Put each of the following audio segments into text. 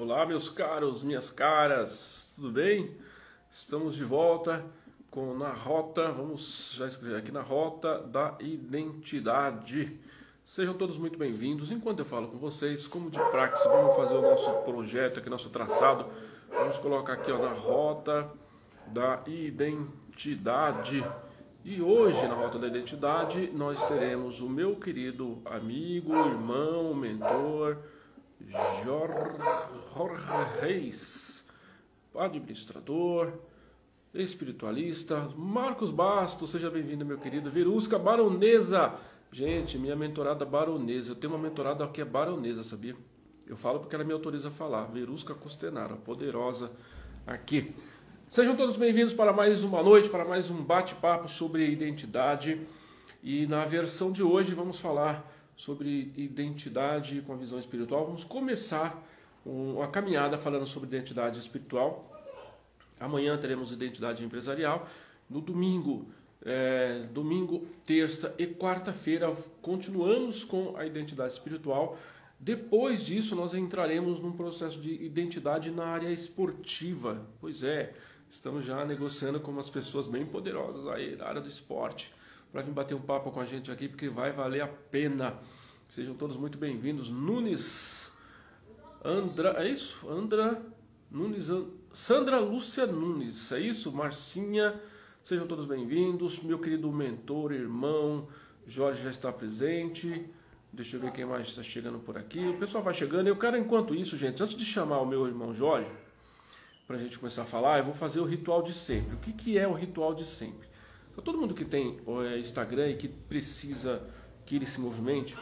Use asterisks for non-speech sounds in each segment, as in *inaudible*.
Olá, meus caros, minhas caras, tudo bem? Estamos de volta com na rota, vamos já escrever aqui na rota da identidade. Sejam todos muito bem-vindos. Enquanto eu falo com vocês, como de praxe, vamos fazer o nosso projeto aqui, nosso traçado. Vamos colocar aqui ó, na rota da identidade. E hoje, na Rota da Identidade, nós teremos o meu querido amigo, irmão, mentor, Jorge Reis, administrador, espiritualista, Marcos Bastos, seja bem-vindo, meu querido, Virusca Baronesa. Gente, minha mentorada baronesa, eu tenho uma mentorada que é baronesa, sabia? Eu falo porque ela me autoriza a falar, Verusca Costenara, poderosa aqui. Sejam todos bem-vindos para mais uma noite, para mais um bate-papo sobre identidade. E na versão de hoje vamos falar sobre identidade com a visão espiritual. Vamos começar uma caminhada falando sobre identidade espiritual. Amanhã teremos identidade empresarial. No domingo, é, domingo, terça e quarta-feira, continuamos com a identidade espiritual. Depois disso, nós entraremos num processo de identidade na área esportiva. Pois é, Estamos já negociando com umas pessoas bem poderosas aí da área do esporte para vir bater um papo com a gente aqui, porque vai valer a pena. Sejam todos muito bem-vindos. Nunes, Andra, é isso? Andra, Nunes, Sandra Lúcia Nunes, é isso? Marcinha, sejam todos bem-vindos. Meu querido mentor, irmão, Jorge já está presente. Deixa eu ver quem mais está chegando por aqui. O pessoal vai chegando. Eu quero, enquanto isso, gente, antes de chamar o meu irmão Jorge, para a gente começar a falar, eu vou fazer o ritual de sempre. O que, que é o ritual de sempre? Para todo mundo que tem é, Instagram e que precisa que ele se movimente,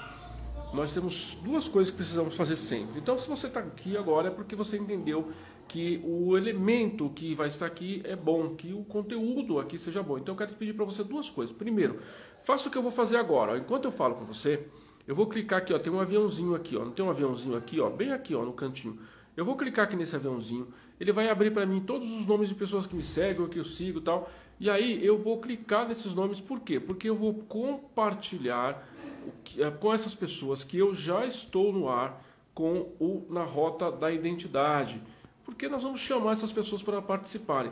nós temos duas coisas que precisamos fazer sempre. Então, se você está aqui agora, é porque você entendeu que o elemento que vai estar aqui é bom, que o conteúdo aqui seja bom. Então, eu quero pedir para você duas coisas. Primeiro, faça o que eu vou fazer agora. Enquanto eu falo com você, eu vou clicar aqui, ó, tem um aviãozinho aqui, ó. Não tem um aviãozinho aqui, ó, bem aqui, ó, no cantinho. Eu vou clicar aqui nesse aviãozinho, ele vai abrir para mim todos os nomes de pessoas que me seguem, que eu sigo e tal. E aí eu vou clicar nesses nomes, por quê? Porque eu vou compartilhar eh, com essas pessoas que eu já estou no ar com o na rota da identidade. Porque nós vamos chamar essas pessoas para participarem.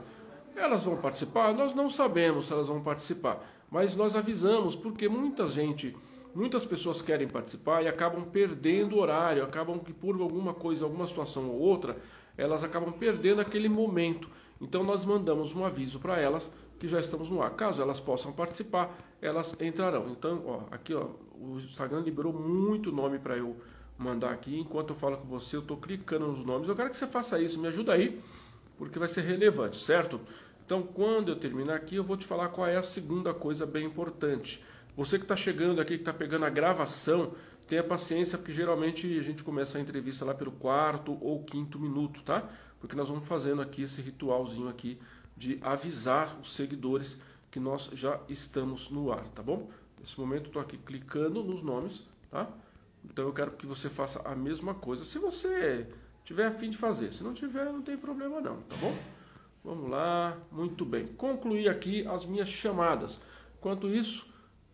Elas vão participar? Nós não sabemos se elas vão participar, mas nós avisamos porque muita gente muitas pessoas querem participar e acabam perdendo o horário, acabam que por alguma coisa, alguma situação ou outra, elas acabam perdendo aquele momento. Então nós mandamos um aviso para elas que já estamos no ar. Caso elas possam participar, elas entrarão. Então, ó, aqui ó, o Instagram liberou muito nome para eu mandar aqui. Enquanto eu falo com você, eu estou clicando nos nomes. Eu quero que você faça isso, me ajuda aí, porque vai ser relevante, certo? Então, quando eu terminar aqui, eu vou te falar qual é a segunda coisa bem importante. Você que está chegando aqui, que está pegando a gravação, tenha paciência, porque geralmente a gente começa a entrevista lá pelo quarto ou quinto minuto, tá? Porque nós vamos fazendo aqui esse ritualzinho aqui de avisar os seguidores que nós já estamos no ar, tá bom? Nesse momento estou aqui clicando nos nomes, tá? Então eu quero que você faça a mesma coisa. Se você tiver afim de fazer, se não tiver, não tem problema não, tá bom? Vamos lá, muito bem. Concluí aqui as minhas chamadas. Enquanto isso,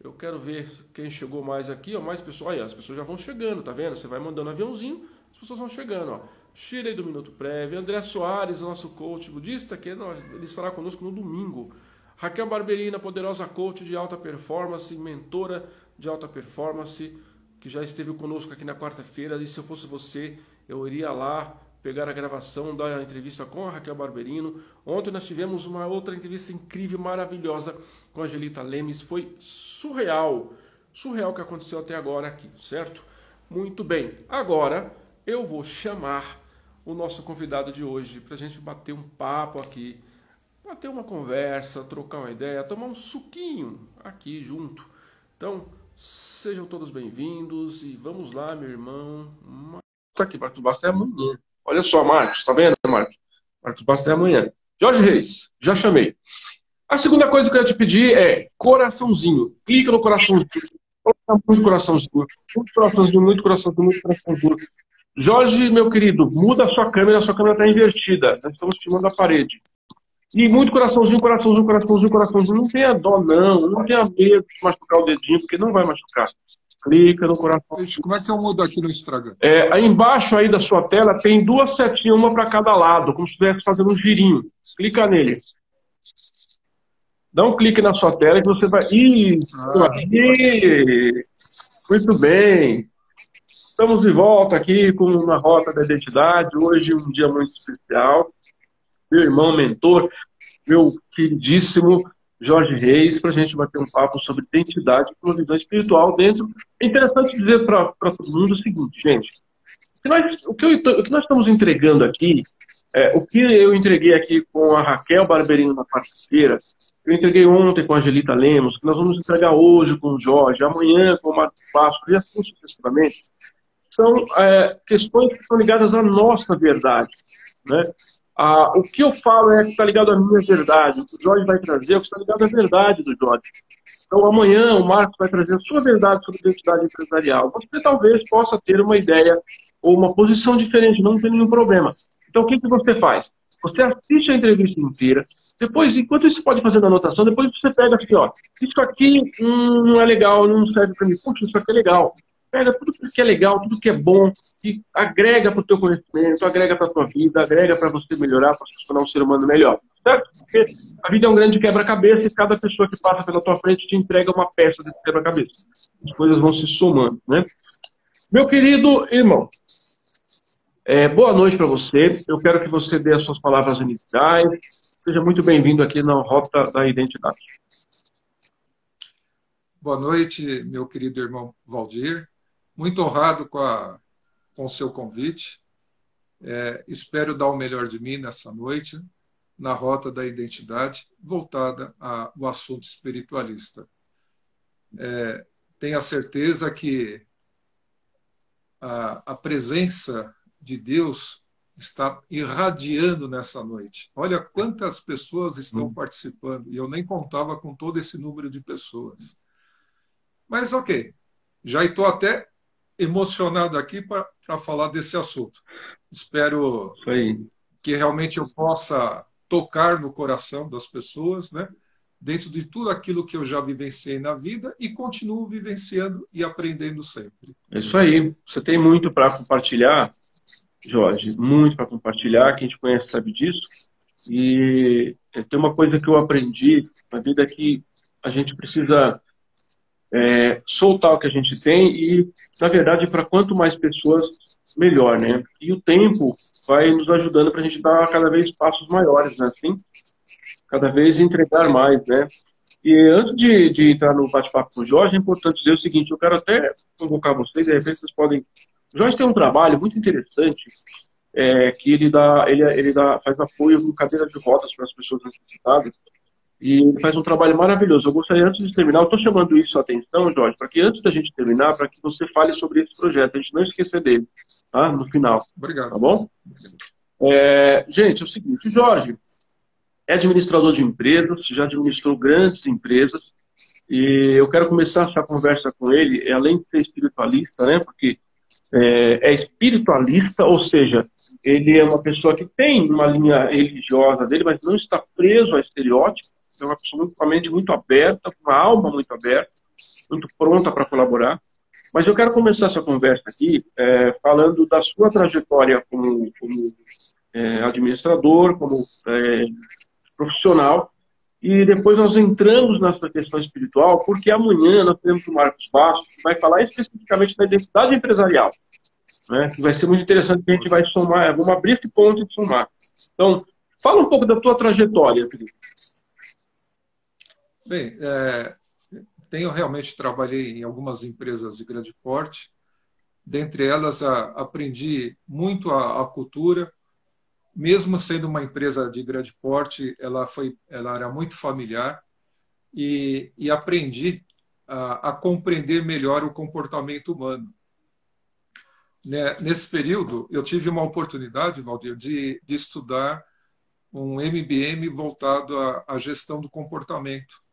eu quero ver quem chegou mais aqui, ó, mais pessoas. Olha, as pessoas já vão chegando, tá vendo? Você vai mandando aviãozinho, as pessoas vão chegando, ó. Shirley do Minuto Prévio, André Soares, nosso coach budista, que ele estará conosco no domingo. Raquel Barberina, poderosa coach de alta performance, mentora de alta performance, que já esteve conosco aqui na quarta-feira. E se eu fosse você, eu iria lá pegar a gravação da entrevista com a Raquel Barberino. Ontem nós tivemos uma outra entrevista incrível, maravilhosa com a Angelita Lemes. Foi surreal, surreal o que aconteceu até agora aqui, certo? Muito bem, agora eu vou chamar o nosso convidado de hoje para a gente bater um papo aqui, bater uma conversa, trocar uma ideia, tomar um suquinho aqui junto. Então, sejam todos bem-vindos e vamos lá, meu irmão. Tá aqui, Marcos Bastos é amanhã. Olha só, Marcos, tá vendo, Marcos? Marcos Bastos é amanhã. Jorge Reis, já chamei. A segunda coisa que eu ia te pedir é coraçãozinho. Clica no coraçãozinho. Muito coraçãozinho. Muito coraçãozinho, muito coraçãozinho, muito coraçãozinho. Jorge, meu querido, muda a sua câmera, a sua câmera está invertida. Nós estamos filmando a parede. E muito coraçãozinho, coraçãozinho, coraçãozinho, coraçãozinho. Não tenha dó, não. Não tenha medo de machucar o dedinho, porque não vai machucar. Clica no coração. Como é que eu mudo aqui no Instagram? É, aí embaixo aí da sua tela tem duas setinhas, uma para cada lado, como se estivesse fazendo um girinho. Clica nele. Dá um clique na sua tela que você vai. Isso! Ah. Muito bem! Estamos de volta aqui com uma Rota da Identidade. Hoje um dia muito especial. Meu irmão, mentor, meu queridíssimo Jorge Reis, para a gente bater um papo sobre identidade e visão espiritual dentro. É interessante dizer para todo mundo o seguinte, gente. O que, nós, o, que eu, o que nós estamos entregando aqui, é, o que eu entreguei aqui com a Raquel Barberino na quarta-feira, eu entreguei ontem com a Angelita Lemos, que nós vamos entregar hoje com o Jorge, amanhã com o Marcos Vasco e assim sucessivamente, são é, questões que são ligadas à nossa verdade. Né? Ah, o que eu falo é que está ligado à minha verdade. O que o Jorge vai trazer é o que está ligado à verdade do Jorge. Então, amanhã o Marcos vai trazer a sua verdade sobre identidade empresarial. Você talvez possa ter uma ideia ou uma posição diferente, não tem nenhum problema. Então, o que, que você faz? Você assiste a entrevista inteira, depois, enquanto isso pode fazer na anotação, depois você pega assim, ó, isso aqui hum, não é legal, não serve para mim, puxa, isso aqui é legal pega tudo que é legal, tudo que é bom, e agrega para o teu conhecimento, agrega para a tua vida, agrega para você melhorar, para se tornar um ser humano melhor. Certo? Porque a vida é um grande quebra-cabeça e cada pessoa que passa pela tua frente te entrega uma peça desse quebra-cabeça. As coisas vão se somando, né? Meu querido irmão, é, boa noite para você. Eu quero que você dê as suas palavras iniciais. Seja muito bem-vindo aqui na Rota da Identidade. Boa noite, meu querido irmão Valdir. Muito honrado com, a, com o seu convite. É, espero dar o melhor de mim nessa noite, na rota da identidade, voltada ao assunto espiritualista. É, tenho a certeza que a, a presença de Deus está irradiando nessa noite. Olha quantas pessoas estão hum. participando, e eu nem contava com todo esse número de pessoas. Mas ok, já estou até emocionado aqui para falar desse assunto. Espero que realmente eu possa tocar no coração das pessoas, né? dentro de tudo aquilo que eu já vivenciei na vida e continuo vivenciando e aprendendo sempre. É isso aí. Você tem muito para compartilhar, Jorge, muito para compartilhar. Quem te conhece sabe disso. E tem uma coisa que eu aprendi na vida que a gente precisa é, soltar o que a gente tem e, na verdade, para quanto mais pessoas, melhor, né? E o tempo vai nos ajudando para a gente dar cada vez passos maiores, né? Assim, cada vez entregar mais, né? E antes de, de entrar no bate-papo com o Jorge, é importante dizer o seguinte: eu quero até convocar vocês, de repente vocês podem. O Jorge tem um trabalho muito interessante é, que ele dá, ele, ele dá, faz apoio com cadeira de rodas para as pessoas necessitadas. E ele faz um trabalho maravilhoso. Eu gostaria, antes de terminar, eu estou chamando isso a atenção, Jorge, para que antes da gente terminar, para que você fale sobre esse projeto, a gente não esquecer dele, tá? No final. Obrigado. Tá bom? É, gente, é o seguinte, o Jorge é administrador de empresas, já administrou grandes empresas, e eu quero começar essa conversa com ele, além de ser espiritualista, né? Porque é, é, espiritualista, ou seja, ele é uma pessoa que tem uma linha religiosa dele, mas não está preso a estereótipos é uma pessoa com a mente muito aberta, com uma alma muito aberta, muito pronta para colaborar. Mas eu quero começar essa conversa aqui é, falando da sua trajetória como, como é, administrador, como é, profissional, e depois nós entramos nessa questão espiritual, porque amanhã nós temos o Marcos Bastos, que vai falar especificamente da identidade empresarial, né, que vai ser muito interessante a gente vai somar, vamos abrir esse ponto e somar. Então, fala um pouco da tua trajetória, Felipe. Bem, é, tenho realmente trabalhei em algumas empresas de grande porte. Dentre elas, a, aprendi muito a, a, cultura. Mesmo sendo uma empresa de grande porte, ela foi, ela era muito familiar e, e aprendi a, a compreender melhor o comportamento humano. Né, nesse período, eu tive uma oportunidade, Valdir, de, de estudar um MBM voltado à, à gestão do comportamento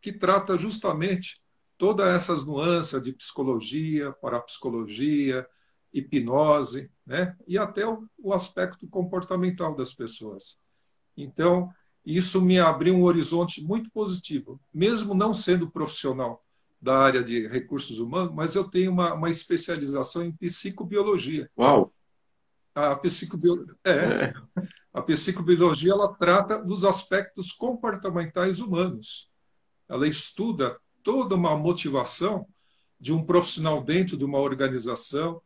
que trata justamente todas essas nuances de psicologia, parapsicologia, hipnose, né? e até o, o aspecto comportamental das pessoas. Então, isso me abriu um horizonte muito positivo, mesmo não sendo profissional, da área de recursos humanos, mas eu tenho uma, uma especialização em psicobiologia. Uau! A, psicobio... é, é. a psicobiologia ela trata dos aspectos comportamentais humanos. Ela estuda toda uma motivação de um profissional dentro de uma organização,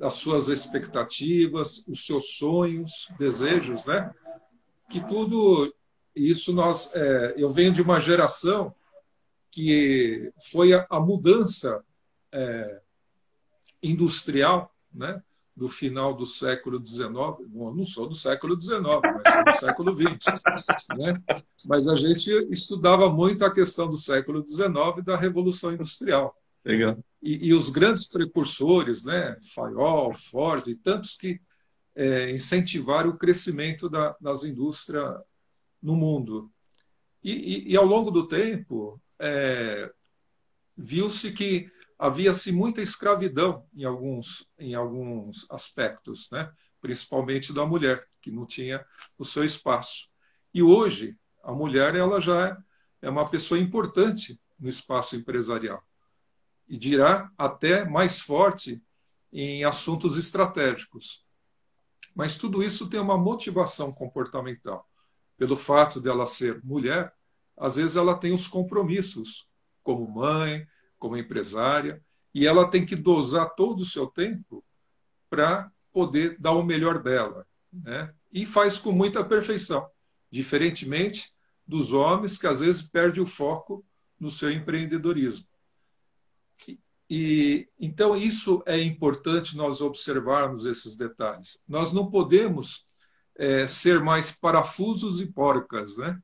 as suas expectativas, os seus sonhos, desejos, né? Que tudo isso nós, é, eu venho de uma geração que foi a, a mudança é, industrial, né? Do final do século XIX, bom, não sou do século XIX, mas sou do século XX, né? Mas a gente estudava muito a questão do século XIX da Revolução Industrial. Legal. E, e, os grandes precursores, né, Fayol, Ford e tantos que é, incentivaram o crescimento da, das indústrias no mundo. E, e, e, ao longo do tempo, é, viu-se que havia-se muita escravidão em alguns, em alguns aspectos, né, principalmente da mulher, que não tinha o seu espaço. E hoje, a mulher ela já é uma pessoa importante no espaço empresarial e dirá até mais forte em assuntos estratégicos. Mas tudo isso tem uma motivação comportamental. Pelo fato dela ser mulher, às vezes ela tem os compromissos como mãe, como empresária, e ela tem que dosar todo o seu tempo para poder dar o melhor dela. Né? E faz com muita perfeição, diferentemente dos homens que às vezes perdem o foco no seu empreendedorismo. E então isso é importante nós observarmos esses detalhes. Nós não podemos é, ser mais parafusos e porcas, né?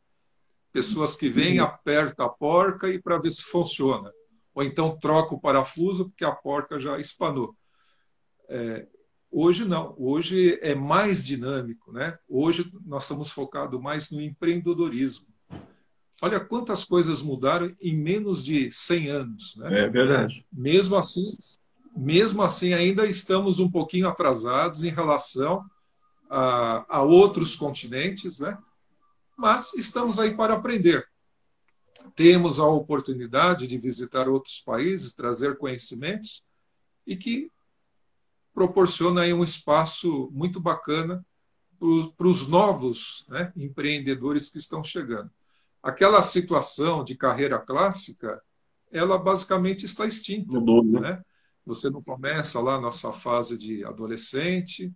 Pessoas que vêm, uhum. aperta a porca e para ver se funciona. Ou então troca o parafuso porque a porca já espanou. É, hoje não. Hoje é mais dinâmico, né? Hoje nós estamos focados mais no empreendedorismo. Olha quantas coisas mudaram em menos de 100 anos. Né? É verdade. Mesmo assim, mesmo assim, ainda estamos um pouquinho atrasados em relação a, a outros continentes, né? mas estamos aí para aprender. Temos a oportunidade de visitar outros países, trazer conhecimentos e que proporciona aí um espaço muito bacana para os novos né, empreendedores que estão chegando aquela situação de carreira clássica, ela basicamente está extinta. Mudou, né? né? Você não começa lá na sua fase de adolescente,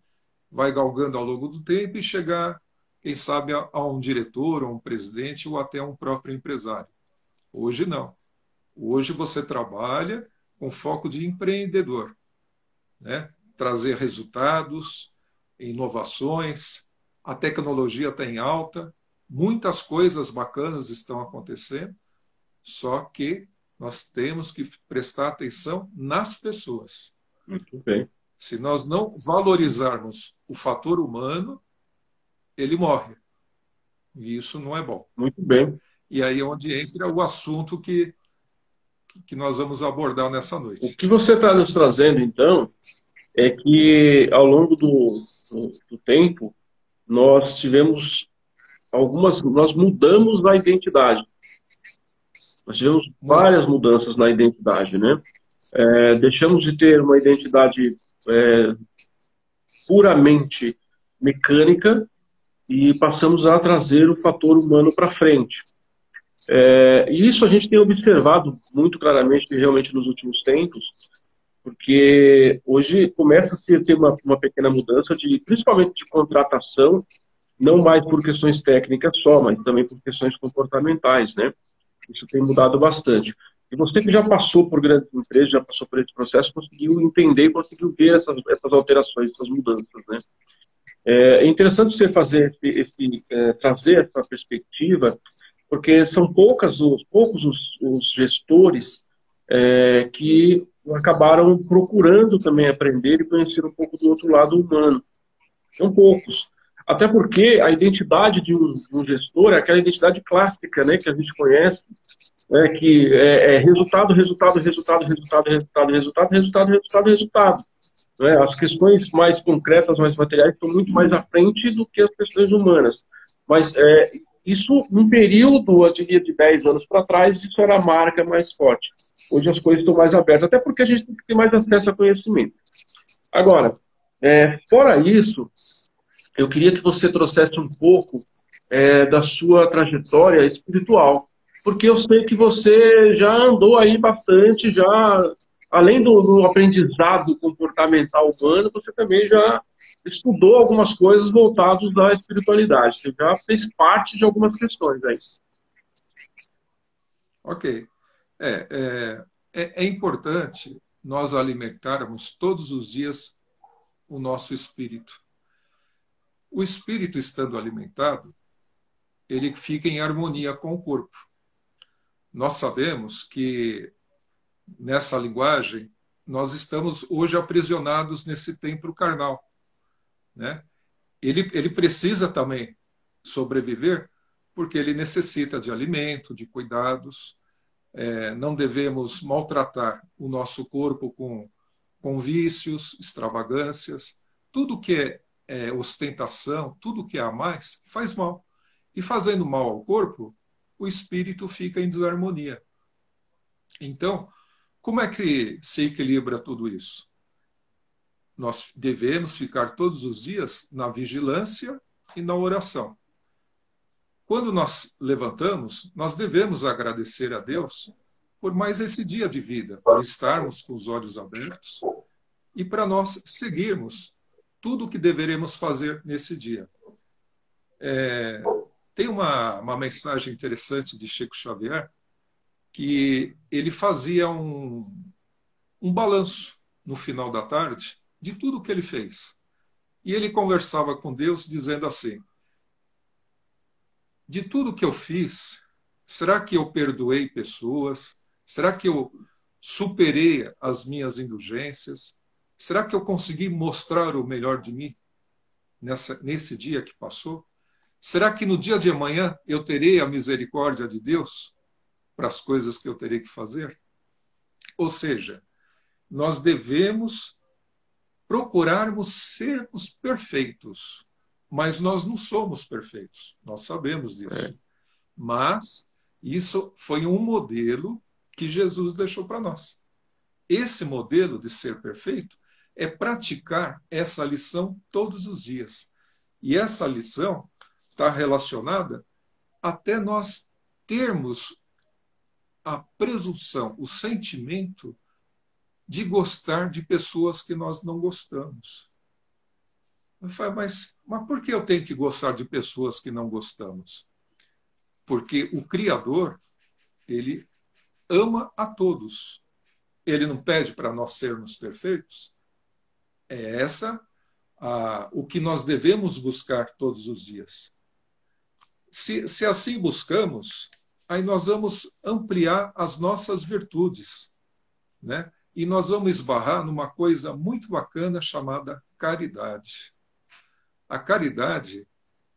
vai galgando ao longo do tempo e chegar, quem sabe, a um diretor, ou um presidente, ou até a um próprio empresário. Hoje não. Hoje você trabalha com foco de empreendedor, né? trazer resultados, inovações, a tecnologia está em alta, Muitas coisas bacanas estão acontecendo, só que nós temos que prestar atenção nas pessoas. Muito bem. Se nós não valorizarmos o fator humano, ele morre. E isso não é bom. Muito bem. E aí é onde entra o assunto que, que nós vamos abordar nessa noite. O que você está nos trazendo, então, é que ao longo do, do, do tempo, nós tivemos algumas, nós mudamos a identidade. Nós tivemos várias mudanças na identidade, né? É, deixamos de ter uma identidade é, puramente mecânica e passamos a trazer o fator humano para frente. É, e isso a gente tem observado muito claramente, realmente, nos últimos tempos, porque hoje começa a ter uma, uma pequena mudança, de, principalmente de contratação não mais por questões técnicas só, mas também por questões comportamentais, né? Isso tem mudado bastante. E você que já passou por grandes empresas, já passou por esse processo, conseguiu entender, conseguiu ver essas, essas alterações, essas mudanças, né? É interessante você fazer esse, é, trazer essa perspectiva, porque são poucas, os, poucos os, os gestores é, que acabaram procurando também aprender e conhecer um pouco do outro lado humano. São poucos. Até porque a identidade de um, de um, gestor é aquela identidade clássica, né, que a gente conhece, né, que é, é resultado, resultado, resultado, resultado, resultado, resultado, resultado, resultado, resultado. Né? As questões mais concretas, mais materiais, estão muito mais à frente do que as questões humanas. Mas é, isso, num período, eu diria, de 10 anos para trás, isso era a marca mais forte. Hoje as coisas estão mais abertas, até porque a gente tem que ter mais acesso a conhecimento. Agora, é, fora isso, eu queria que você trouxesse um pouco é, da sua trajetória espiritual, porque eu sei que você já andou aí bastante, já além do, do, aprendizado comportamental humano, você também já estudou algumas coisas voltadas da espiritualidade. Você já fez parte de algumas questões aí. Ok. É, é, é, é importante nós alimentarmos todos os dias o nosso espírito. O espírito estando alimentado, ele fica em harmonia com o corpo. Nós sabemos que nessa linguagem nós estamos hoje aprisionados nesse templo carnal, né? Ele ele precisa também sobreviver porque ele necessita de alimento, de cuidados. É, não devemos maltratar o nosso corpo com, com vícios, extravagâncias. Tudo que é é, ostentação, tudo que há mais, faz mal. E fazendo mal ao corpo, o espírito fica em desarmonia. Então, como é que se equilibra tudo isso? Nós devemos ficar todos os dias na vigilância e na oração. Quando nós levantamos, nós devemos agradecer a Deus por mais esse dia de vida, por estarmos com os olhos abertos e para nós seguirmos tudo o que deveremos fazer nesse dia. É, tem uma, uma mensagem interessante de Chico Xavier que ele fazia um, um balanço no final da tarde de tudo o que ele fez. E ele conversava com Deus dizendo assim: De tudo que eu fiz, será que eu perdoei pessoas? Será que eu superei as minhas indulgências? Será que eu consegui mostrar o melhor de mim nessa, nesse dia que passou? Será que no dia de amanhã eu terei a misericórdia de Deus para as coisas que eu terei que fazer? Ou seja, nós devemos procurarmos sermos perfeitos, mas nós não somos perfeitos, nós sabemos disso. É. Mas isso foi um modelo que Jesus deixou para nós. Esse modelo de ser perfeito é praticar essa lição todos os dias. E essa lição está relacionada até nós termos a presunção, o sentimento de gostar de pessoas que nós não gostamos. Eu falo, mas, mas por que eu tenho que gostar de pessoas que não gostamos? Porque o Criador, ele ama a todos. Ele não pede para nós sermos perfeitos, é essa a, o que nós devemos buscar todos os dias. Se, se assim buscamos, aí nós vamos ampliar as nossas virtudes, né? E nós vamos esbarrar numa coisa muito bacana chamada caridade. A caridade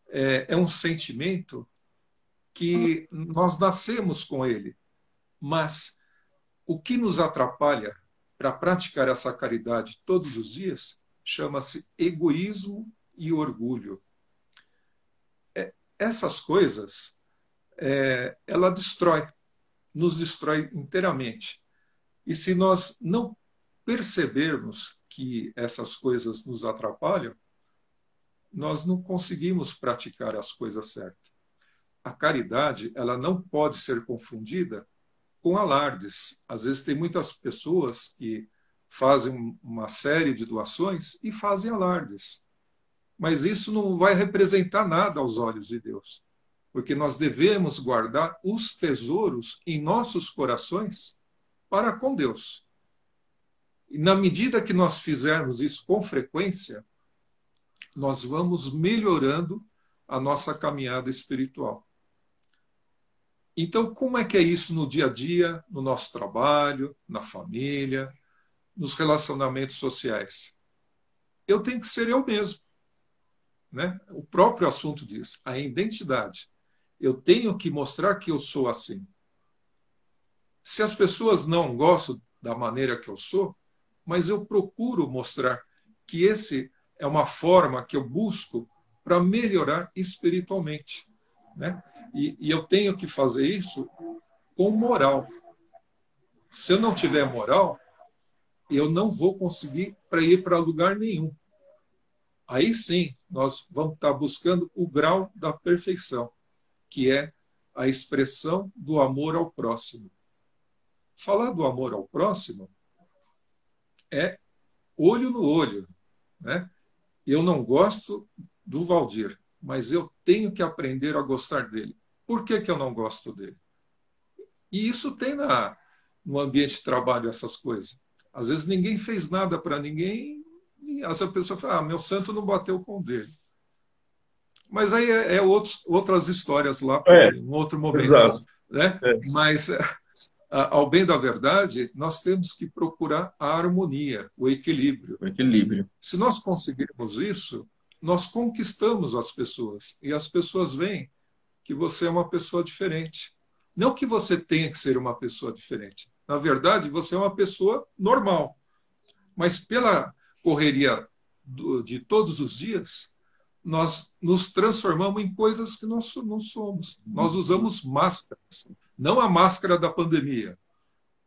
é, é um sentimento que nós nascemos com ele, mas o que nos atrapalha para praticar essa caridade todos os dias chama-se egoísmo e orgulho. É, essas coisas, é, ela destrói, nos destrói inteiramente. E se nós não percebermos que essas coisas nos atrapalham, nós não conseguimos praticar as coisas certas. A caridade, ela não pode ser confundida com alardes. Às vezes tem muitas pessoas que fazem uma série de doações e fazem alardes. Mas isso não vai representar nada aos olhos de Deus, porque nós devemos guardar os tesouros em nossos corações para com Deus. E na medida que nós fizermos isso com frequência, nós vamos melhorando a nossa caminhada espiritual. Então, como é que é isso no dia a dia, no nosso trabalho, na família, nos relacionamentos sociais? Eu tenho que ser eu mesmo. Né? O próprio assunto diz, a identidade. Eu tenho que mostrar que eu sou assim. Se as pessoas não gostam da maneira que eu sou, mas eu procuro mostrar que esse é uma forma que eu busco para melhorar espiritualmente. Né? E, e eu tenho que fazer isso com moral. Se eu não tiver moral, eu não vou conseguir para ir para lugar nenhum. Aí sim, nós vamos estar buscando o grau da perfeição, que é a expressão do amor ao próximo. Falar do amor ao próximo é olho no olho. Né? Eu não gosto do Valdir, mas eu tenho que aprender a gostar dele. Por que, que eu não gosto dele? E isso tem na, no ambiente de trabalho essas coisas. Às vezes ninguém fez nada para ninguém, e essa pessoa fala, ah, meu santo não bateu com dele. Mas aí é, é outros, outras histórias lá, é, um outro momento. Né? É. Mas *laughs* ao bem da verdade, nós temos que procurar a harmonia, o equilíbrio. O equilíbrio. Se nós conseguirmos isso, nós conquistamos as pessoas. E as pessoas veem que você é uma pessoa diferente. Não que você tenha que ser uma pessoa diferente. Na verdade, você é uma pessoa normal. Mas pela correria de todos os dias, nós nos transformamos em coisas que nós não somos. Nós usamos máscaras. Não a máscara da pandemia,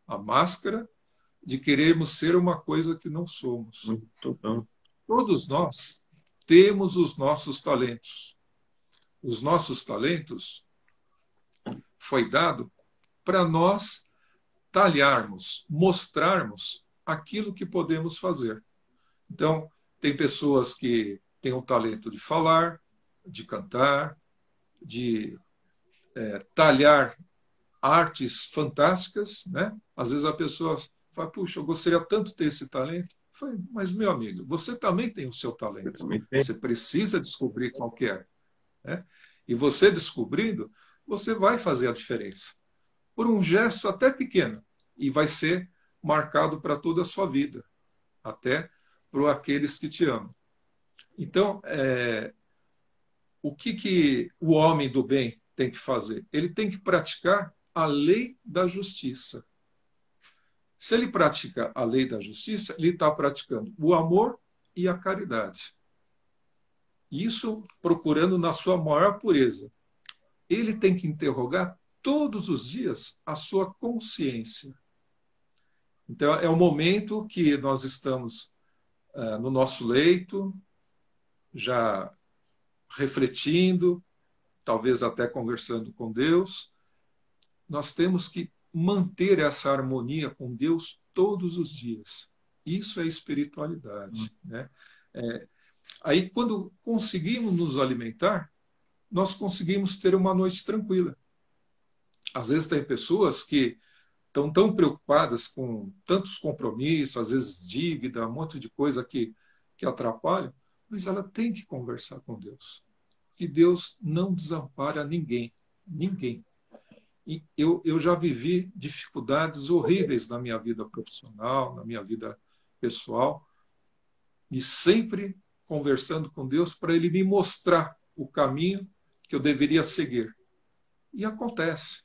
a máscara de querermos ser uma coisa que não somos. Muito bom. Todos nós temos os nossos talentos. Os nossos talentos foi dado para nós talharmos, mostrarmos aquilo que podemos fazer. Então, tem pessoas que têm o talento de falar, de cantar, de é, talhar artes fantásticas, né? Às vezes a pessoa fala, puxa, eu gostaria tanto de ter esse talento. Falei, mas meu amigo, você também tem o seu talento. Você precisa descobrir qual é. Né? E você descobrindo, você vai fazer a diferença. Por um gesto até pequeno. E vai ser marcado para toda a sua vida. Até para aqueles que te amam. Então, é, o que, que o homem do bem tem que fazer? Ele tem que praticar a lei da justiça. Se ele pratica a lei da justiça, ele está praticando o amor e a caridade. Isso procurando na sua maior pureza. Ele tem que interrogar todos os dias a sua consciência. Então, é o momento que nós estamos uh, no nosso leito, já refletindo, talvez até conversando com Deus, nós temos que manter essa harmonia com Deus todos os dias. Isso é espiritualidade. Uhum. Né? É, aí, quando conseguimos nos alimentar, nós conseguimos ter uma noite tranquila. Às vezes, tem pessoas que estão tão preocupadas com tantos compromissos, às vezes dívida, um monte de coisa que, que atrapalham, mas ela tem que conversar com Deus. Que Deus não desampara ninguém, ninguém eu, eu já vivi dificuldades horríveis na minha vida profissional, na minha vida pessoal, e sempre conversando com Deus para Ele me mostrar o caminho que eu deveria seguir. E acontece.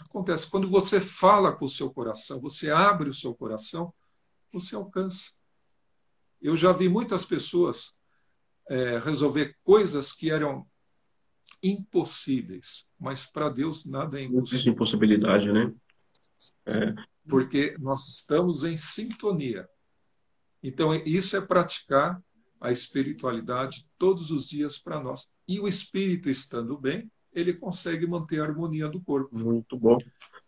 Acontece. Quando você fala com o seu coração, você abre o seu coração, você alcança. Eu já vi muitas pessoas é, resolver coisas que eram impossíveis, mas para Deus nada é impossível. Impossibilidade, né? É. Porque nós estamos em sintonia. Então, isso é praticar a espiritualidade todos os dias para nós. E o espírito estando bem, ele consegue manter a harmonia do corpo. Muito bom.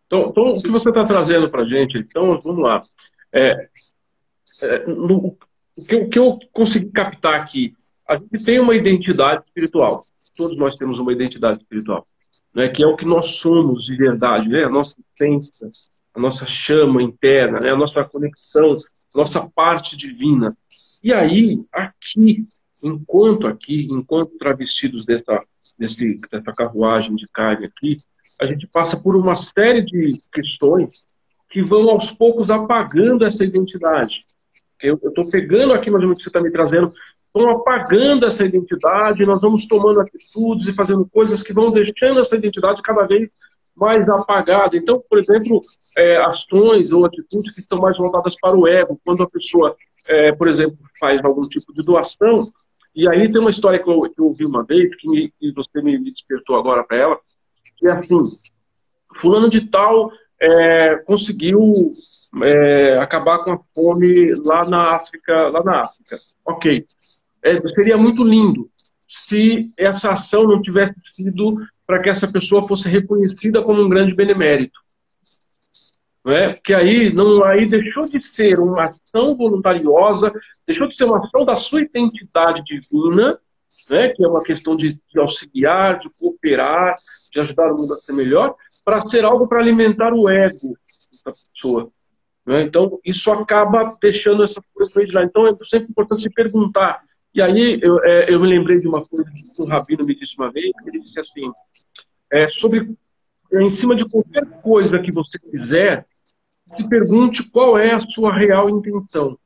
Então, então o que você está trazendo para a gente, então, vamos lá. É, é, no, o, que, o que eu consegui captar aqui, a gente tem uma identidade espiritual todos nós temos uma identidade espiritual, né, que é o que nós somos de verdade, né, a nossa essência, a nossa chama interna, né, a nossa conexão, nossa parte divina. E aí, aqui, enquanto aqui, enquanto travestidos dessa, desse, dessa carruagem de carne aqui, a gente passa por uma série de questões que vão aos poucos apagando essa identidade. Eu estou pegando aqui mais ou menos o que você está me trazendo vão apagando essa identidade, nós vamos tomando atitudes e fazendo coisas que vão deixando essa identidade cada vez mais apagada. Então, por exemplo, é, ações ou atitudes que estão mais voltadas para o ego, quando a pessoa, é, por exemplo, faz algum tipo de doação, e aí tem uma história que eu, que eu ouvi uma vez, que, me, que você me despertou agora para ela, que é assim, fulano de tal é, conseguiu é, acabar com a fome lá na África, lá na África. Ok. É, seria muito lindo se essa ação não tivesse sido para que essa pessoa fosse reconhecida como um grande benemérito. Não é? Porque aí, não, aí deixou de ser uma ação voluntariosa, deixou de ser uma ação da sua identidade divina, né, que é uma questão de, de auxiliar, de cooperar, de ajudar o mundo a ser melhor, para ser algo para alimentar o ego da pessoa. Né? Então, isso acaba deixando essa coisa de lá. Então, é sempre importante se perguntar. E aí, eu, é, eu me lembrei de uma coisa que o Rabino me disse uma vez, ele disse assim, é, sobre, em cima de qualquer coisa que você quiser, se pergunte qual é a sua real intenção.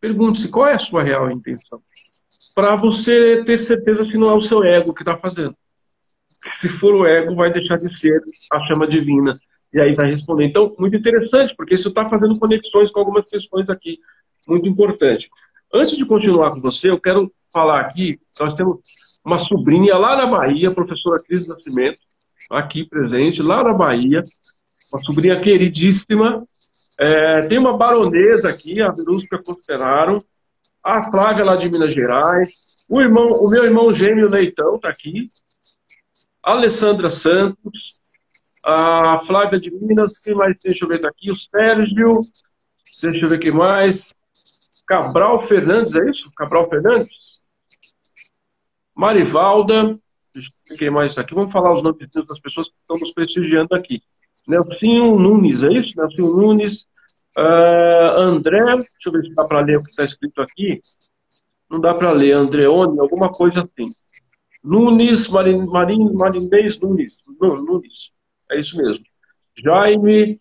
Pergunte-se qual é a sua real intenção. Para você ter certeza que não é o seu ego que está fazendo. Se for o ego, vai deixar de ser a chama divina. E aí vai responder. Então, muito interessante, porque isso está fazendo conexões com algumas questões aqui. Muito importante. Antes de continuar com você, eu quero falar aqui, nós temos uma sobrinha lá na Bahia, professora Cris Nascimento, aqui presente, lá na Bahia, uma sobrinha queridíssima. É, tem uma baronesa aqui, a Verusca Consideraram, a Flávia lá de Minas Gerais, o, irmão, o meu irmão gêmeo Leitão está aqui, a Alessandra Santos, a Flávia de Minas, quem mais deixa eu ver tá aqui? O Sérgio, deixa eu ver quem mais. Cabral Fernandes, é isso? Cabral Fernandes? Marivalda, quem mais está aqui? Vamos falar os nomes das pessoas que estão nos prestigiando aqui. Nelsinho Nunes, é isso? Nelsinho Nunes. Uh, André, deixa eu ver se dá para ler o que está escrito aqui. Não dá para ler, Andreone, alguma coisa assim. Nunes, Marin, Marin, Marinês Nunes. Não, Nunes, é isso mesmo. Jaime,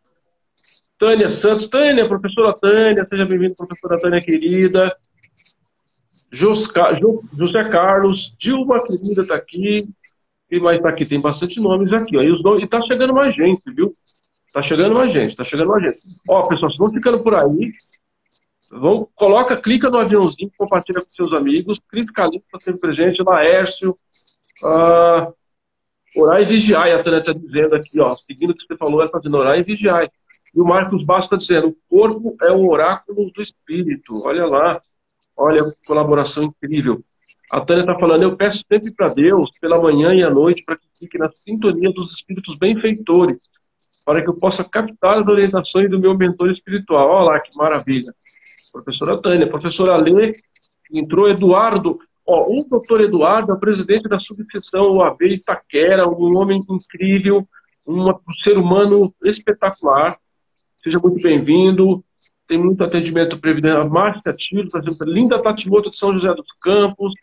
Tânia Santos. Tânia, professora Tânia, seja bem-vinda, professora Tânia querida. Josca, José Carlos, Dilma querida está aqui. Quem mais está aqui? Tem bastante nomes aqui. Ó. E está chegando mais gente, viu? Está chegando mais gente, está chegando mais gente. Ó, pessoal, vocês vão ficando por aí. Vão, coloca, clica no aviãozinho, compartilha com seus amigos. Cris Calixto está sempre presente. Laércio. Uh, orar e vigiar. A Tânia está dizendo aqui, ó, seguindo o que você falou, está dizendo orar e vigiar. E o Marcos Bastos está dizendo: o corpo é o oráculo do espírito. Olha lá. Olha, colaboração incrível. A Tânia está falando, eu peço sempre para Deus, pela manhã e à noite, para que fique na sintonia dos espíritos benfeitores, para que eu possa captar as orientações do meu mentor espiritual. Olha lá, que maravilha. Professora Tânia, professora Lê, entrou Eduardo. Ó, o doutor Eduardo é presidente da subseção OAB Itaquera, um homem incrível, um ser humano espetacular. Seja muito bem-vindo. Tem muito atendimento previdenciário. Márcia Tiro, por exemplo, Linda Tatimoto de São José dos Campos,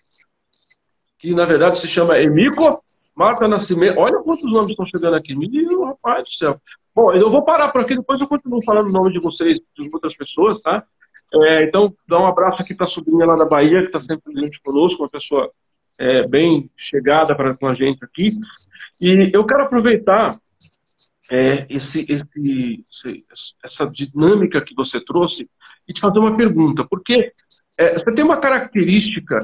que na verdade se chama Emico Marta Nascimento. Olha quantos nomes estão chegando aqui. Menino, rapaz do céu. Bom, eu vou parar por aqui, depois eu continuo falando o nome de vocês, de outras pessoas, tá? É, então, dá um abraço aqui para a sobrinha lá da Bahia, que está sempre presente conosco, uma pessoa é, bem chegada para com a gente aqui. E eu quero aproveitar é, esse, esse, essa dinâmica que você trouxe e te fazer uma pergunta, porque é, você tem uma característica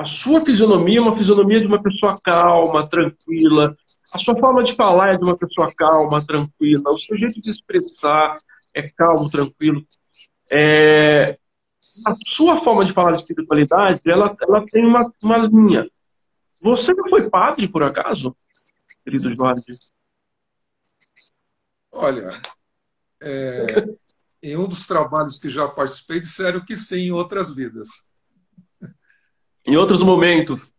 a sua fisionomia é uma fisionomia de uma pessoa calma, tranquila. A sua forma de falar é de uma pessoa calma, tranquila. O seu jeito de expressar é calmo, tranquilo. É... A sua forma de falar de espiritualidade, ela, ela tem uma, uma linha. Você não foi padre, por acaso, querido Jorge? Olha, é, em um dos trabalhos que já participei, disseram que sim, em outras vidas. Em outros momentos.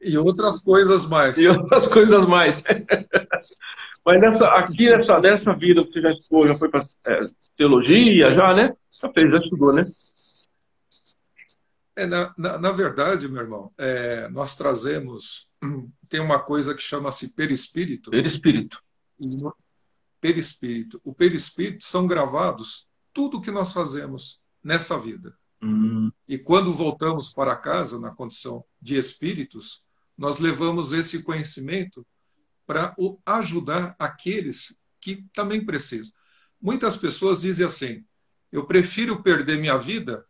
E outras coisas mais. E outras coisas mais. *laughs* Mas nessa, aqui nessa, nessa vida você já estudou, já foi para é, teologia, já, né? Já fez, já estudou, né? É, na, na, na verdade, meu irmão, é, nós trazemos. *clears throat* Tem uma coisa que chama-se perispírito. Perispírito. Perispírito. O perispírito são gravados tudo o que nós fazemos nessa vida. Hum. E quando voltamos para casa, na condição de espíritos, nós levamos esse conhecimento para ajudar aqueles que também precisam. Muitas pessoas dizem assim: eu prefiro perder minha vida,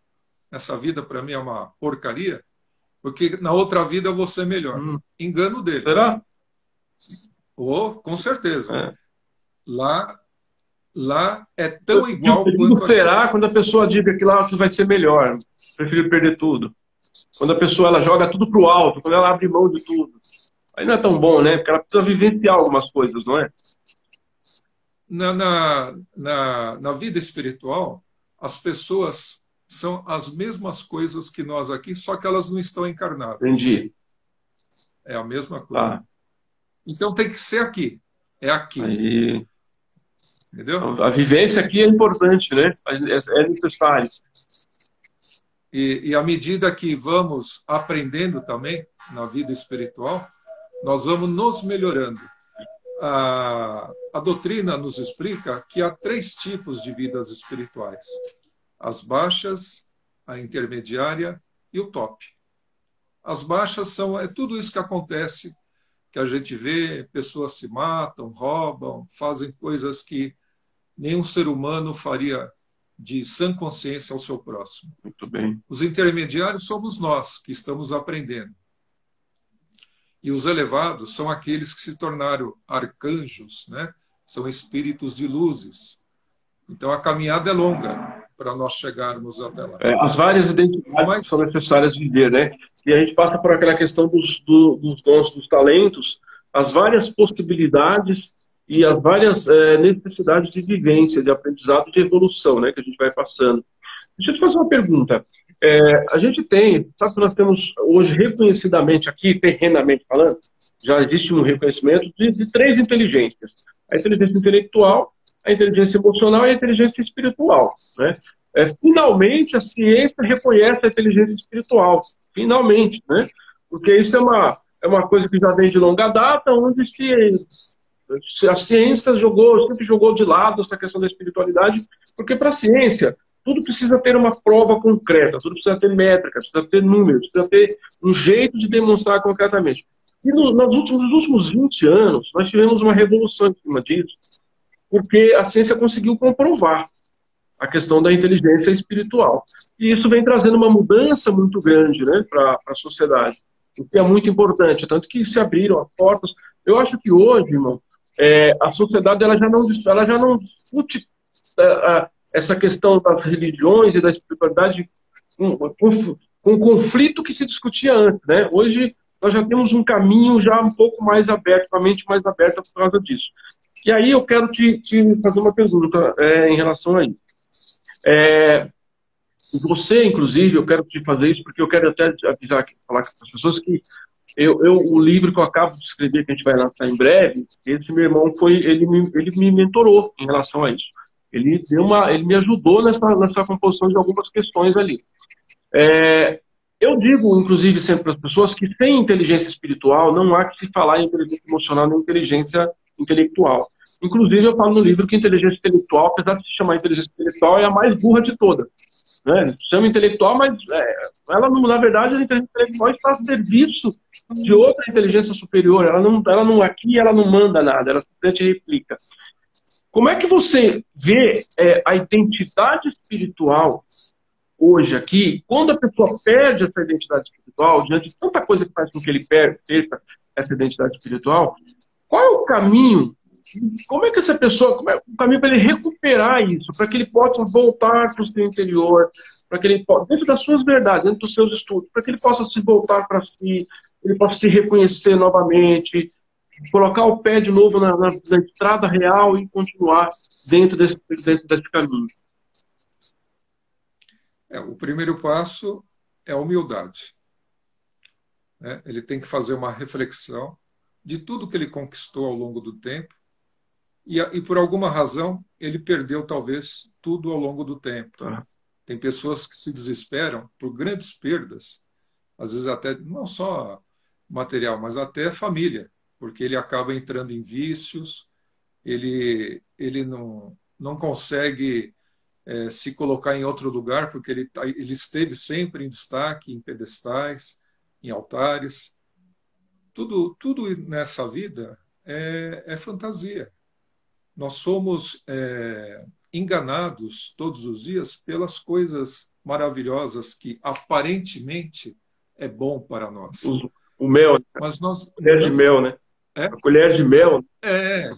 essa vida para mim é uma porcaria, porque na outra vida eu vou ser melhor. Hum. Engano dele. Será? Oh, com certeza. É. Lá, lá é tão igual quanto. será aqui. quando a pessoa diga que lá vai ser melhor? Prefiro perder tudo. Quando a pessoa ela joga tudo pro alto, quando ela abre mão de tudo. Aí não é tão bom, né? Porque ela precisa vivenciar algumas coisas, não é? Na, na, na, na vida espiritual, as pessoas são as mesmas coisas que nós aqui, só que elas não estão encarnadas. Entendi. É a mesma coisa. Ah. Então tem que ser aqui. É aqui. Aí... Entendeu? A vivência aqui é importante, né? É necessário. E, e à medida que vamos aprendendo também na vida espiritual, nós vamos nos melhorando. A, a doutrina nos explica que há três tipos de vidas espirituais: as baixas, a intermediária e o top. As baixas são é tudo isso que acontece, que a gente vê, pessoas se matam, roubam, fazem coisas que nenhum ser humano faria de sã consciência ao seu próximo. Muito bem. Os intermediários somos nós que estamos aprendendo. E os elevados são aqueles que se tornaram arcanjos, né? São espíritos de luzes. Então a caminhada é longa para nós chegarmos até lá. É, as várias identidades Mas... são necessárias viver, né? E a gente passa por aquela questão dos, do, dos dons, dos talentos, as várias possibilidades e as várias é, necessidades de vivência, de aprendizado, de evolução, né, que a gente vai passando. Deixa eu te fazer uma pergunta. É, a gente tem, sabe que nós temos hoje reconhecidamente aqui, terrenamente falando, já existe um reconhecimento de, de três inteligências: a inteligência intelectual, a inteligência emocional e a inteligência espiritual. Né? É, finalmente a ciência reconhece a inteligência espiritual, finalmente, né? Porque isso é uma é uma coisa que já vem de longa data, onde se a ciência jogou, sempre jogou de lado essa questão da espiritualidade, porque para a ciência tudo precisa ter uma prova concreta, tudo precisa ter métricas, precisa ter números, precisa ter um jeito de demonstrar concretamente. E nos, nos, últimos, nos últimos 20 anos, nós tivemos uma revolução em cima disso, porque a ciência conseguiu comprovar a questão da inteligência espiritual. E isso vem trazendo uma mudança muito grande né, para a sociedade, o que é muito importante, tanto que se abriram as portas. Eu acho que hoje, irmão, é, a sociedade ela já não, ela já não discute é, essa questão das religiões e da espiritualidade com, com, com o conflito que se discutia antes. Né? Hoje nós já temos um caminho já um pouco mais aberto, com a mente mais aberta por causa disso. E aí eu quero te, te fazer uma pergunta é, em relação a isso. É, você, inclusive, eu quero te fazer isso porque eu quero até avisar, falar com as pessoas que eu, eu, o livro que eu acabo de escrever, que a gente vai lançar em breve, esse meu irmão foi, ele me, ele me mentorou em relação a isso. Ele deu uma, ele me ajudou nessa, nessa composição de algumas questões ali. É, eu digo, inclusive, sempre para as pessoas que sem inteligência espiritual não há que se falar em inteligência emocional nem inteligência intelectual. Inclusive, eu falo no livro que inteligência intelectual, apesar de se chamar inteligência intelectual, é a mais burra de todas. Né? Chama intelectual, mas é, ela, na verdade, a inteligência intelectual está a serviço de outra inteligência superior. Ela não, ela não aqui, ela não manda nada, ela simplesmente replica. Como é que você vê é, a identidade espiritual hoje aqui, quando a pessoa perde essa identidade espiritual, diante de tanta coisa que faz com que ele perca essa identidade espiritual, qual é o caminho como é que essa pessoa, como é o caminho para ele recuperar isso, para que ele possa voltar para o seu interior, para que ele possa, dentro das suas verdades, dentro dos seus estudos, para que ele possa se voltar para si, ele possa se reconhecer novamente, colocar o pé de novo na, na, na estrada real e continuar dentro desse, dentro desse caminho. É, o primeiro passo é a humildade. É, ele tem que fazer uma reflexão de tudo que ele conquistou ao longo do tempo e, e por alguma razão ele perdeu talvez tudo ao longo do tempo. Tá? Tem pessoas que se desesperam por grandes perdas, às vezes até não só material, mas até família, porque ele acaba entrando em vícios, ele, ele não, não consegue é, se colocar em outro lugar, porque ele, tá, ele esteve sempre em destaque, em pedestais, em altares. Tudo, tudo nessa vida é, é fantasia. Nós somos é, enganados todos os dias pelas coisas maravilhosas que aparentemente é bom para nós. O, o mel. Mas nós é de mel, né? É? A colher de mel. É.